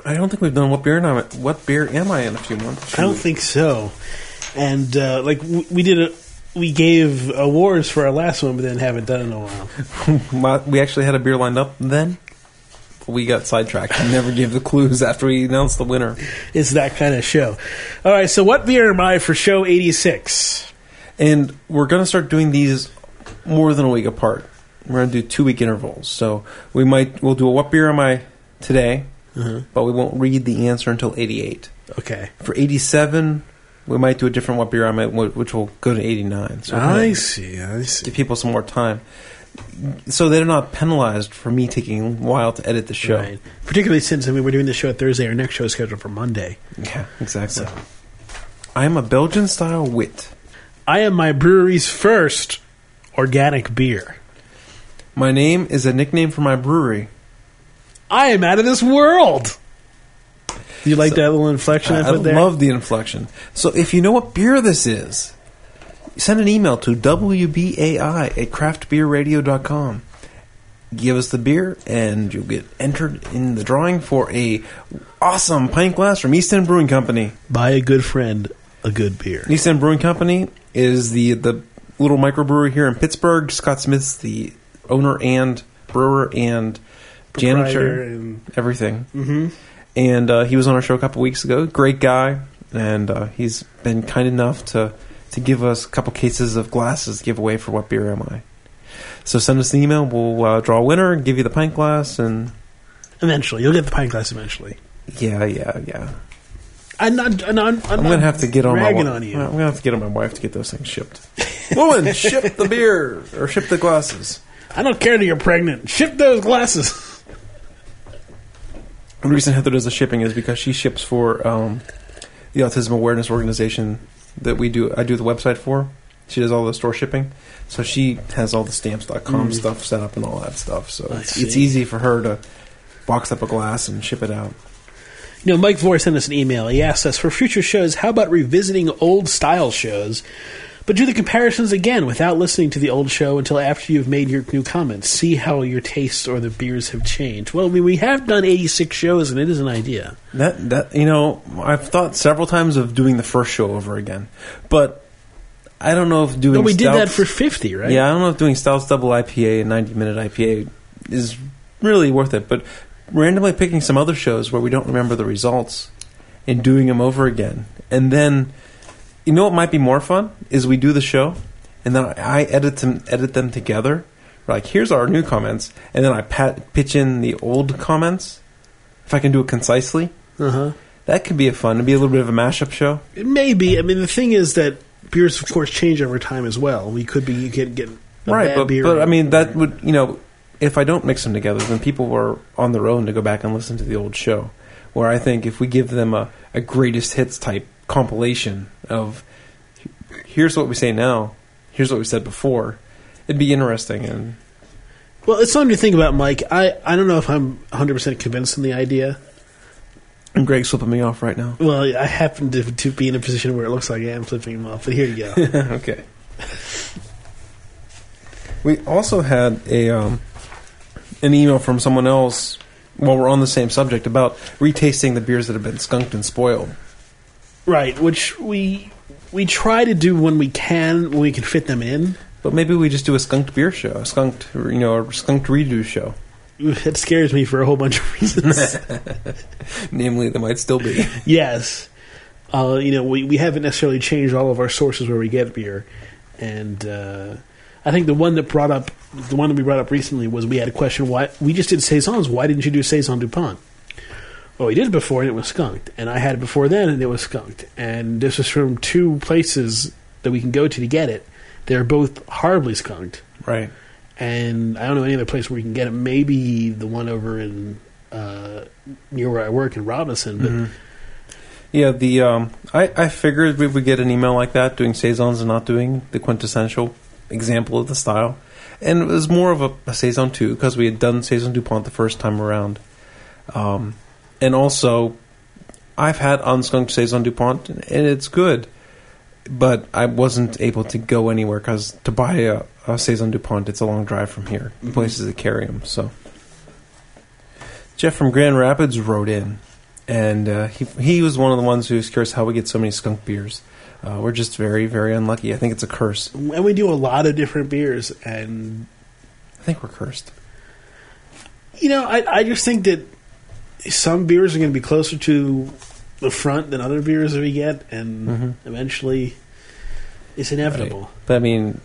I don't think we've done what beer am I, what beer am I in a few months. I don't think so. And uh, like w- we did a. We gave awards for our last one, but then haven't done it in a while. We actually had a beer lined up then. We got sidetracked and never gave the clues after we announced the winner. It's that kind of show. All right, so what beer am I for show 86? And we're going to start doing these more than a week apart. We're going to do two week intervals. So we might we'll do a what beer am I today, Uh-huh. but we won't read the answer until 88. Okay. For 87, we might do a different what beer am I which will go to 89. So I see. I see. give people some more time. So they're not penalized for me taking a while to edit the show. Right. Particularly since I mean we're doing the show Thursday. Our next show is scheduled for Monday. Yeah, exactly. So I am a Belgian style wit. I am my brewery's first organic beer. My name is a nickname for my brewery. I am out of this world. Do you like So- that little inflection I, I, I put there? love the inflection. So if you know what beer this is, send an email to WBAI at craftbeerradio.com. Give us the beer, and you'll get entered in the drawing for a awesome pint glass from East End Brewing Company. Buy a good friend a good beer. East End Brewing Company is the the little microbrewery here in Pittsburgh. Scott Smith's the owner and brewer and janitor, and- everything. Mhm. And uh, he was on our show a couple weeks ago. Great guy, and uh, he's been kind enough to to give us a couple cases of glasses to give away for what beer am I. So send us an email. We'll uh, draw a winner and give you the pint glass. And Eventually, you'll get the pint glass eventually. yeah, yeah, yeah. I'm not. I'm, not, I'm, I'm gonna have to get on my on you. I'm gonna have to get on my wife to get those things shipped. Woman, ship the beer or ship the glasses. I don't care that you're pregnant. Ship those glasses. The reason Heather does the shipping is because she ships for um, the autism awareness organization that we do. I do the website for. She does all the store shipping, so she has all the stamps.com Mm. stuff set up and all that stuff. So I it's, it's easy for her to box up a glass and ship it out. You know, Mike Vore sent us an email. He asked us for future shows, how about revisiting old style shows, but do the comparisons again without listening to the old show until after you've made your new comments. See how your tastes or the beers have changed. Well, I mean, we have done 86 shows, and it is an idea. That that you know, I've thought several times of doing the first show over again, but I don't know if doing. But we did that for 50, right? Yeah, I don't know if doing Stouts Double IPA and 90 minute IPA is really worth it, but randomly picking some other shows where we don't remember the results and doing them over again. And then, you know what might be more fun? Is we do the show and then I edit them, edit them together. Like, here's our new comments, and then I pat, pitch in the old comments if I can do it concisely, Uh huh. that could be a fun. It'd be a little bit of a mashup show. It may be. I mean, the thing is that beers, of course, change over time as well. We could be you could get right, but, beer. but I mean that would you know if I don't mix them together, then people were on their own to go back and listen to the old show. Where I think if we give them a, a greatest hits type compilation of here's what we say now, here's what we said before, it'd be interesting and well, it's something to think about, Mike. I I don't know if I'm 100 percent convinced in the idea. and Greg's flipping me off right now. Well, I happen to, to be in a position where it looks like I am flipping him off, but here you go. okay. We also had a um, an email from someone else while we're on the same subject about retasting the beers that have been skunked and spoiled. Right, which we we try to do when we can, when we can fit them in. But maybe we just do a skunked beer show, a skunked, you know, a skunked redo show. It scares me for a whole bunch of reasons. Namely, there might still be. yes, uh, you know, we we haven't necessarily changed all of our sources where we get beer, and uh, I think the one that brought up the one that we brought up recently was we had a question why we just did saisons. Why didn't you do saison Dupont? Well, he did it before and it was skunked, and I had it before then and it was skunked, and this was from two places that we can go to to get it. They're both horribly skunked, Right. and I don't know any other place where we can get it. Maybe the one over in uh, near where I work in Robinson, but. Mm-hmm. Yeah, the um, I, I figured we would get an email like that, doing saisons and not doing the quintessential example of the style, and it was more of a, a saison too because we had done saison Dupont the first time around, um, and also I've had unskunked saison Dupont and it's good, but I wasn't able to go anywhere because to buy a, a saison Dupont it's a long drive from here, places that carry them. So Jeff from Grand Rapids wrote in and uh, he he was one of the ones who was curious how we get so many skunk beers. Uh, we're just very very unlucky. I think it's a curse. and we do a lot of different beers and I think we're cursed. you know i, I just think that some beers are going to be closer to the front than other beers that we get and Mhm. eventually it's inevitable But I mean,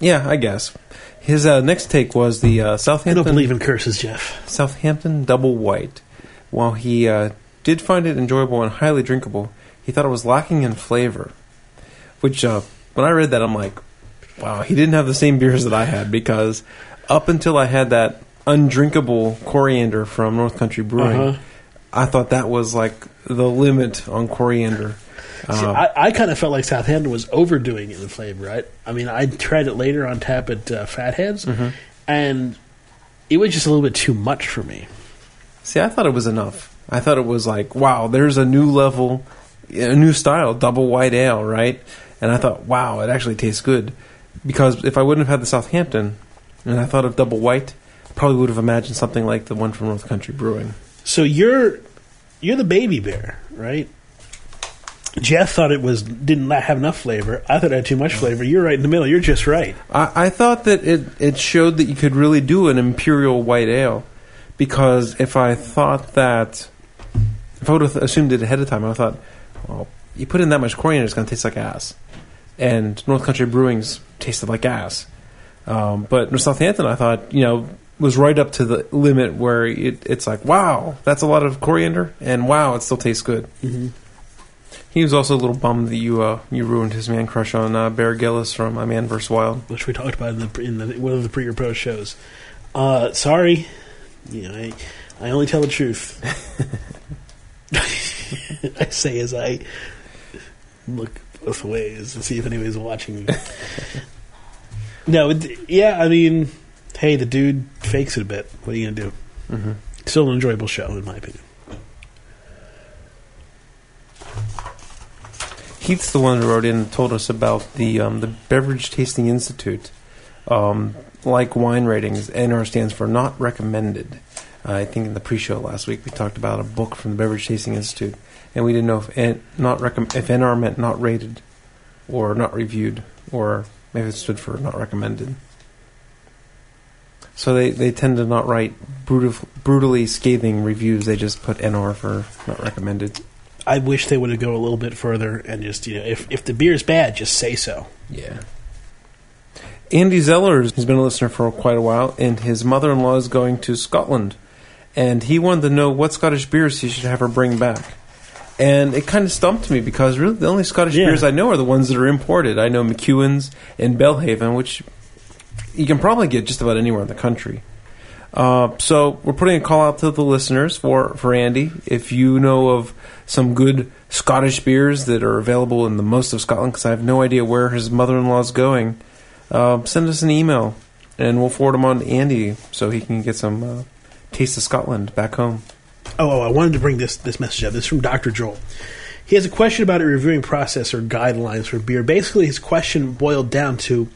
yeah, I guess his uh, next take was the uh, i don't Southampton believe in curses jeff Southampton Double White. While he uh, did find it enjoyable and highly drinkable, he thought it was lacking in flavor. Which, uh, when I read that, I'm like, wow, he didn't have the same beers that I had because up until I had that undrinkable coriander from North Country Brewing, Uh-huh. I thought that was like the limit on coriander. See, Uh, I, I kind of felt like Southampton was overdoing it in flavor. Right? I mean, I tried it later on tap at uh, Fatheads, Mm-hmm. and it was just a little bit too much for me. See, I thought it was enough. I thought it was like, wow, there's a new level, a new style, double white ale, right? And I thought, wow, it actually tastes good. Because if I wouldn't have had the Southampton, and I thought of double white, probably would have imagined something like the one from North Country Brewing. So you're you're the baby bear, right? Jeff thought it was didn't have enough flavor. I thought it had too much flavor. You're right in the middle. You're just right. I, I thought that it, it showed that you could really do an imperial white ale. Because if I thought that, if I would have assumed it ahead of time, I thought, well, you put in that much coriander, it's going to taste like ass. And North Country Brewing's tasted like ass. Um, but North Southampton, I thought, you know, was right up to the limit where it, it's like, wow, that's a lot of coriander, and wow, it still tastes good. Mm-hmm. He was also a little bummed that you uh, you ruined his man crush on uh, Bear Grylls from My Man vs. Wild. Which we talked about in the in the one of the pre or post shows. Uh, sorry, you know, I I only tell the truth. I say as I look both ways to see if anybody's watching me. no, it, yeah, I mean, hey, the dude fakes it a bit. What are you gonna do? Mm-hmm. Still an enjoyable show, in my opinion. Heath's the one who wrote in and told us about the um, the Beverage Tasting Institute. Um, like wine ratings, NR stands for not recommended. Uh, I think in the pre-show last week we talked about a book from the Beverage Tasting Institute, and we didn't know if N, not if NR meant not rated, or not reviewed, or maybe it stood for not recommended. So they, they tend to not write brutal, brutally scathing reviews. They just put NR for not recommended. I wish they would have go a little bit further and just you know, if if the beer's bad, just say so. Yeah. Andy Zeller has been a listener for quite a while, and his mother in law is going to Scotland. and he wanted to know what Scottish beers he should have her bring back. And it kind of stumped me because really the only Scottish Yeah. beers I know are the ones that are imported. I know McEwen's and Belhaven, which you can probably get just about anywhere in the country. Uh, so we're putting a call out to the listeners for, for Andy. If you know of some good Scottish beers that are available in the most of Scotland, because I have no idea where his mother-in-law is going, uh, send us an email and we'll forward them on to Andy so he can get some uh, taste of Scotland back home. Oh, oh, I wanted to bring this this message up. This is from Dr. Joel. He has a question about a reviewing process or guidelines for beer. Basically, his question boiled down to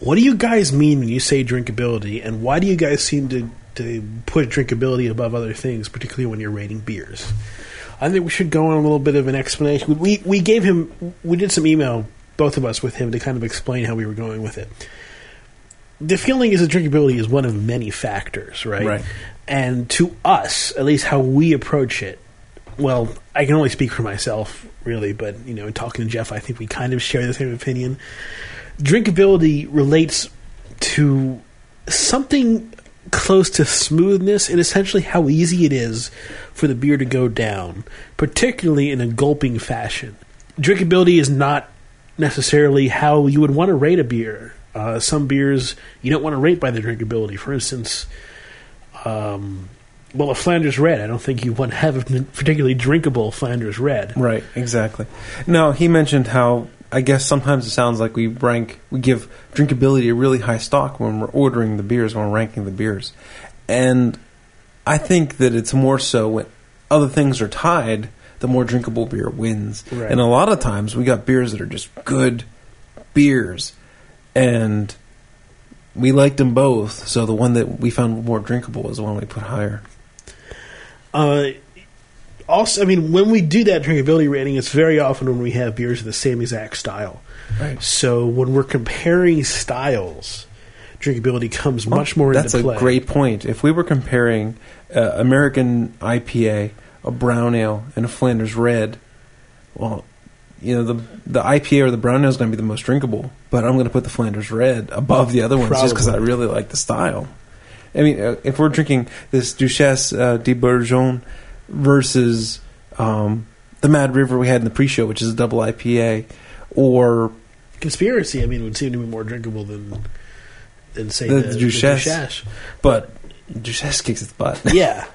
what do you guys mean when you say drinkability, and why do you guys seem to, to put drinkability above other things, particularly when you're rating beers? I think we should go on a little bit of an explanation. We we gave him we did some email, both of us with him to kind of explain how we were going with it. The feeling is that drinkability is one of many factors, right? Right. And to us, at least how we approach it, well, I can only speak for myself, really, but you know, in talking to Jeff, I think we kind of share the same opinion. Drinkability relates to something close to smoothness and essentially how easy it is for the beer to go down, particularly in a gulping fashion. Drinkability is not necessarily how you would want to rate a beer. Uh, some beers you don't want to rate by their drinkability. For instance, um, well, a Flanders Red, I don't think you want to have a particularly drinkable Flanders Red. Right, exactly. Now he mentioned how I guess sometimes it sounds like we rank, we give drinkability a really high stock when we're ordering the beers, when we're ranking the beers, and I think that it's more so when other things are tied, the more drinkable beer wins. Right. And a lot of times we got beers that are just good beers, and we liked them both. So the one that we found more drinkable is the one we put higher. Uh, also, I mean, when we do that drinkability rating, it's very often when we have beers of the same exact style. Right. So when we're comparing styles, drinkability comes much more That's into a great point. If we were comparing uh, American IPA, a brown ale, and a Flanders Red, well, you know the the IPA or the brown ale is going to be the most drinkable, but I'm going to put the Flanders Red above the other ones just because I really like the style. I mean, uh, if we're drinking this Duchesse uh, de Bourgogne versus um, the Mad River we had in the pre-show, which is a double IPA, or Conspiracy, I mean, would seem to be more drinkable than than say The the, the. Duchesse. but Duchesse kicks its butt. yeah.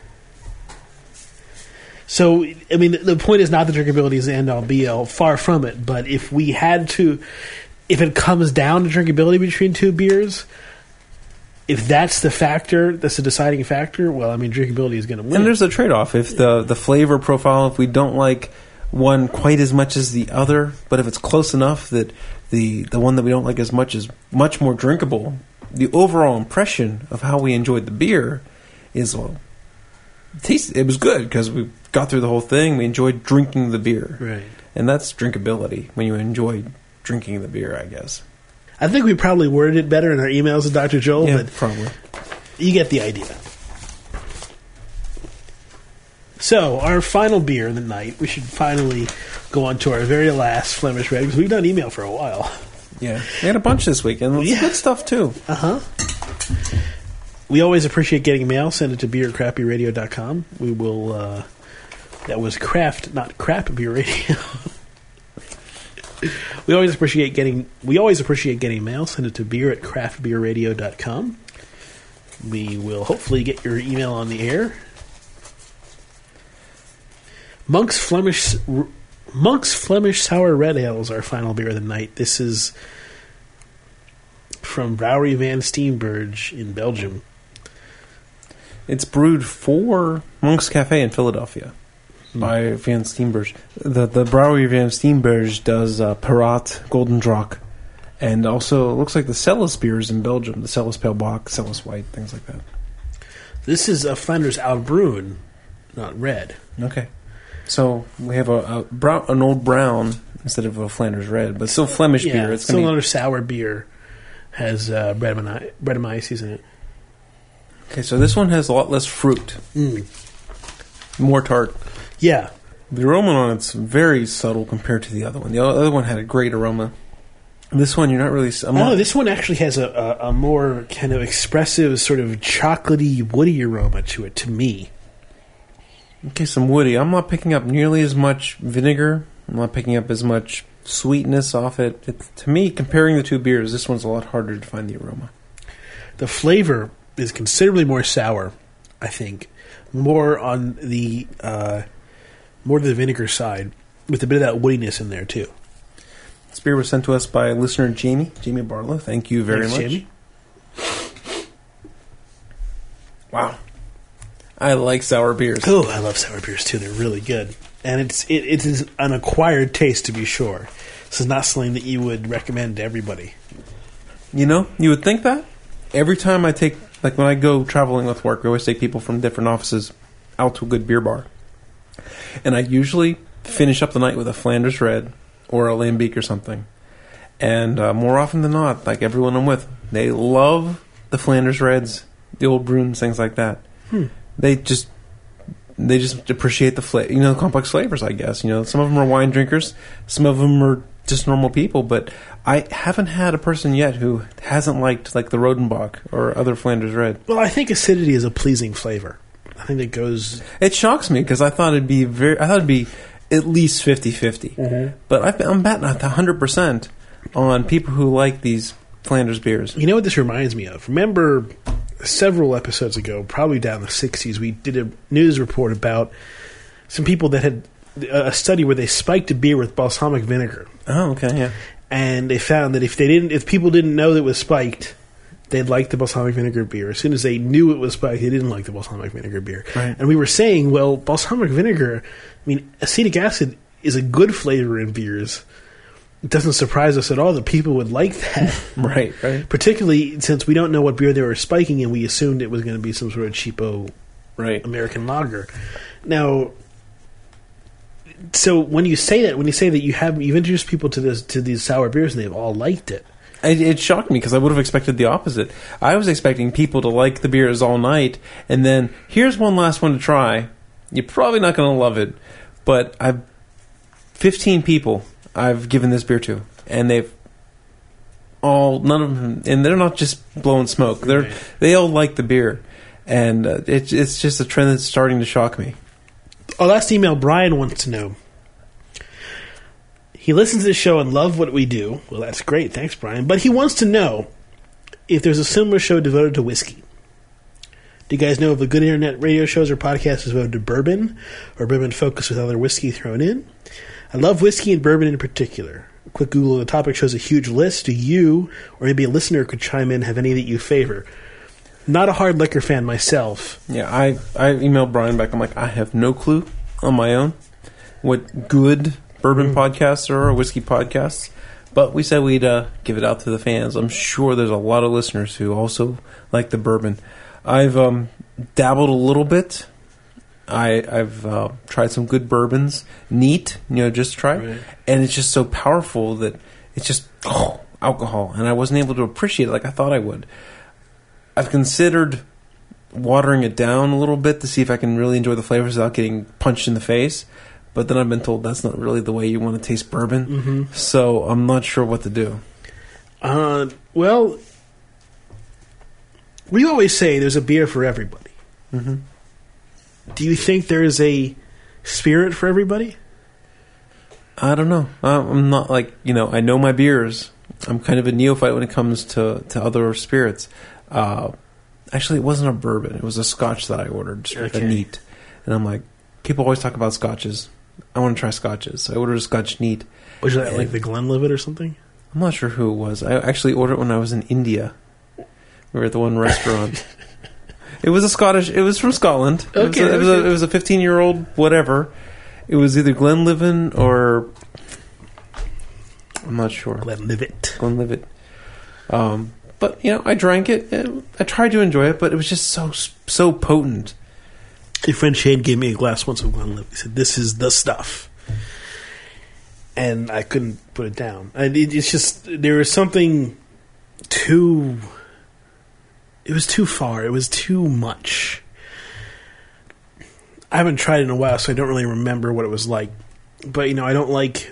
So, I mean, the point is not that drinkability is the end all be all, far from it. But if we had to, if it comes down to drinkability between two beers, if that's the factor, that's the deciding factor, well, I mean, drinkability is going to win. And there's a trade off. If the the flavor profile, if we don't like one quite as much as the other, but if it's close enough that the the one that we don't like as much is much more drinkable, the overall impression of how we enjoyed the beer is well, taste. It was good because we got through the whole thing. We enjoyed drinking the beer, right. and that's drinkability when you enjoy drinking the beer. I guess. I think we probably worded it better in our emails to Dr. Joel, yeah, but probably. you get the idea. So, our final beer of the night, we should finally go on to our very last Flemish Red, because we've done email for a while. Yeah, we had a bunch this week, and it's Yeah. good stuff too. Uh huh. We always appreciate getting mail. Send it to beercrappyradio.com. We will. Uh, that was craft, not crap beer radio. we always appreciate getting. We always appreciate getting mail. Send it to beer at craftbeerradio.com. We will hopefully get your email on the air. Monk's Flemish Monk's Flemish Sour Red Ale is our final beer of the night. This is from Brouwerij van Steenberge in Belgium. It's brewed for Monk's Cafe in Philadelphia by Van Steenberge. The the Brouwerij Van Steenberge does uh, Piraat, Gulden Draak, and also it looks like the Celis beers in Belgium, the Celis Pale Bock, Celis White, things like that. This is a Flanders Oud Bruin, not red. Okay. So we have a, a brown, an old brown instead of a Flanders red, but still Flemish yeah, beer. It's still be, another sour beer. Has uh, Brettanomyces in it. okay. So this one has a lot less fruit, Mm. more tart. Yeah, The aroma on it's very subtle compared to the other one. The other one had a great aroma. This one, you're not really. I'm Oh, not, this one actually has a, a, a more kind of expressive, sort of chocolatey, woody aroma to it. To me, okay, some woody. I'm not picking up nearly as much vinegar. I'm not picking up as much sweetness off it. it. To me, comparing the two beers, this one's a lot harder to find the aroma. the flavor is considerably more sour. I think more on the uh, more to the vinegar side, with a bit of that woodiness in there too. This beer was sent to us by listener Jamie, Jamie Barlow. Thank you very Thanks, much. Jamie. Wow. I like sour beers. Oh, I love sour beers too. They're really good, and it's it, it is an acquired taste to be sure. This is not something that you would recommend to everybody. You know, you would think that. Every time I take, like when I go traveling with work, we always take people from different offices out to a good beer bar. And I usually finish up the night with a Flanders Red or a Lambic or something. And uh, more often than not, like everyone I'm with, they love the Flanders Reds, the old Bruins, things like that. Hmm. They just they just appreciate the flavor, you know, the complex flavors. I guess you know some of them are wine drinkers, some of them are just normal people. But I haven't had a person yet who hasn't liked like the Rodenbach or other Flanders Red. Well, I think acidity is a pleasing flavor. I think it goes. It shocks me because I thought it'd be very, I thought it'd be at least 50-50. Mm-hmm. But I've been, I'm betting at hundred percent on people who like these Flanders beers. You know what this reminds me of? Remember several episodes ago, probably down in the 60s, we did a news report about some people that had a study where they spiked a beer with balsamic vinegar. Oh, okay, yeah. And they found that if they didn't, if people didn't know that it was spiked, they'd like the balsamic vinegar beer. As soon as they knew it was spiked, they didn't like the balsamic vinegar beer. Right. And we were saying, well, balsamic vinegar, I mean, acetic acid is a good flavor in beers. It doesn't surprise us at all that people would like that. Right, right, Particularly since we don't know what beer they were spiking, and we assumed it was going to be some sort of cheapo right. American lager. Now, so when you say that, when you say that you have you've introduced people to this to these sour beers and they've all liked it, It, it shocked me because I would have expected the opposite. I was expecting people to like the beers all night, and then here's one last one to try. You're probably not going to love it, but I've 15 people I've given this beer to, and they've all none of them, and they're not just blowing smoke. They're Right. they all like the beer, and uh, it's it's just a trend that's starting to shock me. Our last email, Brian wants to know. He listens to the show and love what we do. Well, that's great. Thanks, Brian. But he wants to know if there's a similar show devoted to whiskey. Do you guys know of the good internet radio shows or podcasts devoted to bourbon or bourbon focused with other whiskey thrown in? I love whiskey and bourbon in particular. A quick Google of the topic shows a huge list. Do you, or maybe a listener could chime in, have any that you favor? Not a hard liquor fan myself. Yeah, I I emailed Brian back. I'm like, I have no clue on my own what good bourbon podcasts are or whiskey podcasts. But we said we'd uh, give it out to the fans. I'm sure there's a lot of listeners who also like the bourbon. I've um, dabbled a little bit. I, I've uh, tried some good bourbons, neat, you know, just try, Right. and it's just so powerful that it's just oh, alcohol, and I wasn't able to appreciate it like I thought I would. I've considered watering it down a little bit to see if I can really enjoy the flavors without getting punched in the face. But then I've been told that's not really the way you want to taste bourbon. Mm-hmm. So I'm not sure what to do. Uh, well, we always say there's a beer for everybody. Mm-hmm. Do you think there's a spirit for everybody? I don't know. I'm not like you know. I know my beers. I'm kind of a neophyte when it comes to to other spirits. Uh, actually, it wasn't a bourbon. It was a Scotch that I ordered, Okay. a neat. And I'm like, people always talk about Scotches. I want to try Scotches. So I ordered a Scotch neat. Was that like the Glenlivet or something? I'm not sure who it was. I actually ordered it when I was in India. We were at the one restaurant. it was a Scottish. It was from Scotland. It was Okay, it was a, okay. it was a 15 year old whatever. It was either Glenlivet or I'm not sure. Glenlivet. Glenlivet. Um, but you know, I drank it. I tried to enjoy it, but it was just so so potent. Your friend Shane gave me a glass once of Glenlivet. He said, "This is the stuff," and I couldn't put it down. And it, it's just there was something too. It was too far. It was too much. I haven't tried in a while, so I don't really remember what it was like. But you know, I don't like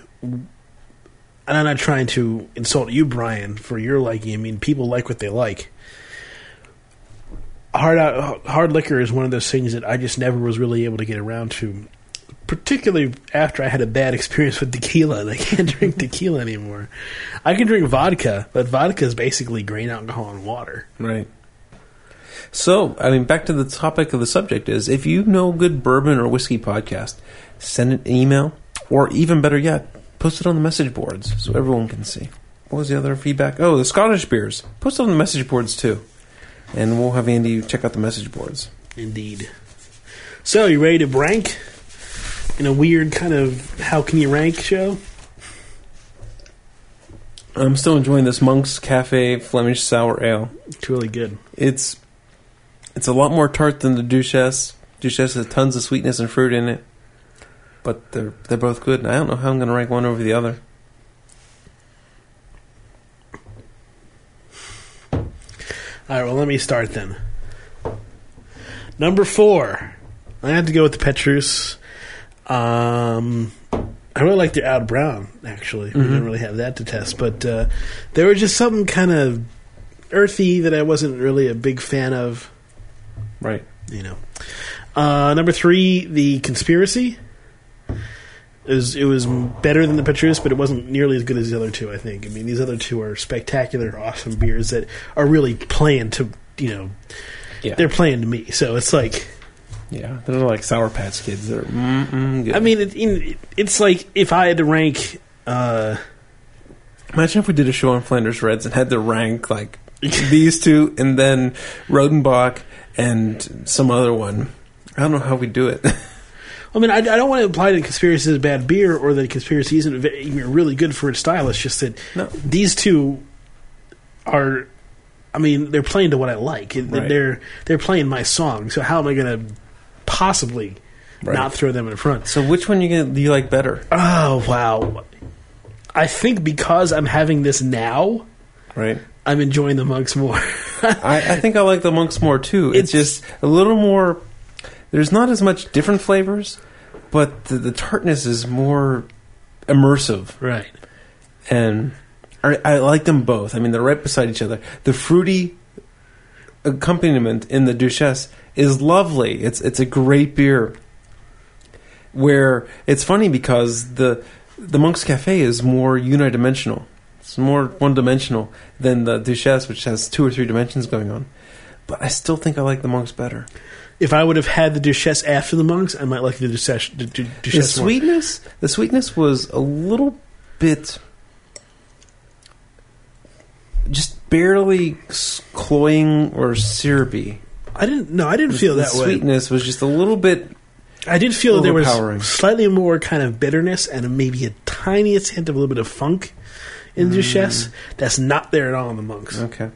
and I'm not trying to insult you, Brian, for your liking. I mean, people like what they like. Hard out, hard liquor is one of those things that I just never was really able to get around to. Particularly after I had a bad experience with tequila, I can't drink tequila anymore. I can drink vodka, but vodka is basically grain alcohol and water. Right. So, I mean, back to the topic of the subject is if you know good bourbon or whiskey podcast, send an email, or even better yet, post it on the message boards so everyone can see. What was the other feedback? Oh, the Scottish beers. Post it on the message boards too. And we'll have Andy check out the message boards. Indeed. So, you ready to rank in a weird kind of how can you rank show? I'm still enjoying this Monk's Cafe Flemish Sour Ale. It's really good. It's it's a lot more tart than the Duchesse. Duchesse has tons of sweetness and fruit in it, but they're they're both good. And I don't know how I'm going to rank one over the other. Right, well, let me start then. Number four, I had to go with the Petrus. Um, I really like the Out Brown. Actually, we didn't really have that to test, but uh, there was just something kind of earthy that I wasn't really a big fan of. Right. You know, uh, number three, the Conspiracy. It was, it was better than the Petrus, but it wasn't nearly as good as the other two. I think. I mean, these other two are spectacular, awesome beers that are really playing to you know Yeah. they're playing to me. So it's like, yeah. They're like Sour Patch Kids. They're good. I mean, it, in, it's like if I had to rank, uh, imagine if we did a show on Flanders Reds and had to rank like these two and then Rodenbach and some other one. I don't know how we do it. I mean, I, I don't want to imply that conspiracy is bad beer or that conspiracy isn't really good for its style. It's just that No. these two are. I mean, they're playing to what I like. Right. They're they're playing my song. So how am I going to possibly Right. not throw them in front? so which one you gonna, do you like better? Oh wow! I think because I'm having this now, Right. I'm enjoying the monks more. I, I think I like the monks more too. It's, It's- just a little more. There's not as much different flavors, but the, the tartness is more immersive, right. and I, I like them both. I mean, they're right beside each other. The fruity accompaniment in the Duchesse is lovely. It's it's a great beer. Where it's funny because the the Monk's Cafe is more unidimensional. It's more one dimensional than the Duchesse, which has two or three dimensions going on. But I still think I like the monks better. If I would have had the Duchesse after the monks, I might like the Duchesse. The, The more. sweetness, the sweetness was a little bit, just barely cloying or syrupy. I didn't. No, I didn't feel the that way. The sweetness was just a little bit. I did feel that there was slightly more kind of bitterness and maybe a tiniest hint of a little bit of funk in the Duchesse. Mm. That's not there at all in the monks. Okay,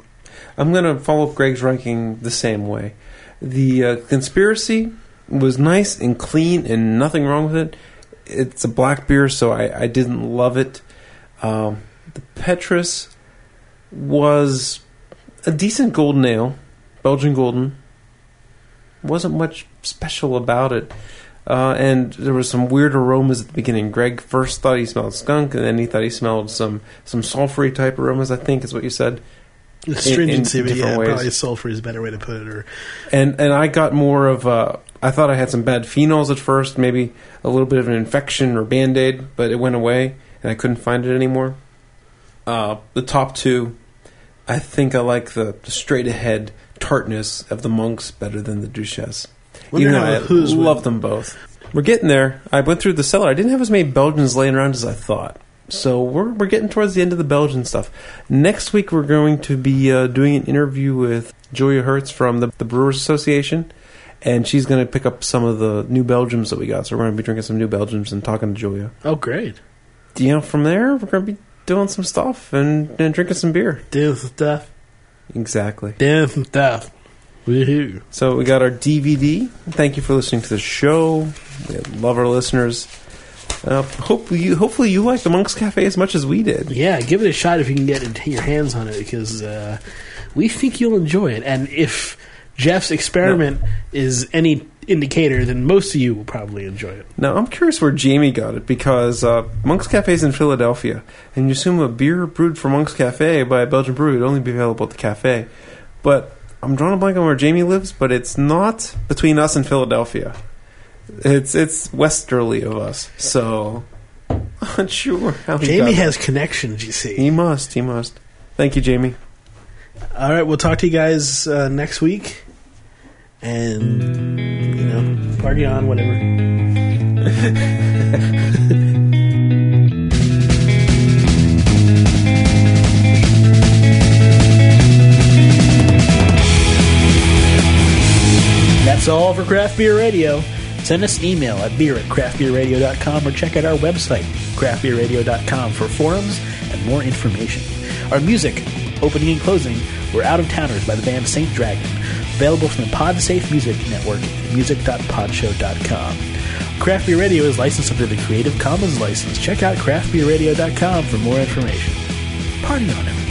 I'm gonna follow up Greg's ranking the same way. The uh, conspiracy was nice and clean and nothing wrong with it. It's a black beer, so I, I didn't love it. Um, the Petrus was a decent golden ale, Belgian golden. Wasn't much special about it. Uh, and there was some weird aromas at the beginning. Greg first thought he smelled skunk, and then he thought he smelled some some sulfury type aromas. I think is what you said. Stringency, in but different yeah, ways. probably sulfur is a better way to put it. Or And and I got more of uh I thought I had some bad phenols at first, maybe a little bit of an infection or band aid, but it went away and I couldn't find it anymore. Uh, the top two, I think I like the, the straight ahead tartness of the monks better than the. Wonder Even though I the Who's would- love them both. We're getting there. I went through the cellar. I didn't have as many Belgians laying around as I thought. So we're we're getting towards the end of the Belgian stuff. Next week we're going to be uh, doing an interview with Julia Herz from the, the Brewers Association, and she's going to pick up some of the new Belgiums that we got. So we're going to be drinking some new Belgiums and talking to Julia. oh, great, You know, from there we're going to be doing some stuff and, and drinking some beer. doing some stuff, Exactly. doing some stuff. Woohoo! So we got our DVD. Thank you for listening to the show. We love our listeners. Uh, hope you, hopefully you like the Monk's Cafe as much as we did. Yeah, give it a shot if you can get your hands on it because uh, we think you'll enjoy it. And if Jeff's experiment is any indicator, then most of you will probably enjoy it. Now, I'm curious where Jamie got it because uh, Monk's Cafe is in Philadelphia, and you assume a beer brewed for Monk's Cafe by a Belgian brewery would only be available at the cafe. But I'm drawing a blank on where Jamie lives, but it's not between us and Philadelphia. It's it's westerly of us, so I'm not sure how he Jamie got has connections, you it. see. He must. He must. Thank you, Jamie. All right, we'll talk to you guys uh, next week. And, you know, party on, whatever. That's all for Craft Beer Radio. Send us an email at beer at craftbeerradio.com or check out our website, craftbeerradio.com, for forums and more information. Our music, opening and closing, were Out of Towners by the band Saint Dragon, available from the PodSafe Music Network at music.podshow.com. Craft Beer Radio is licensed under the Creative Commons license. Check out craftbeerradio.com for more information. Party on, everyone.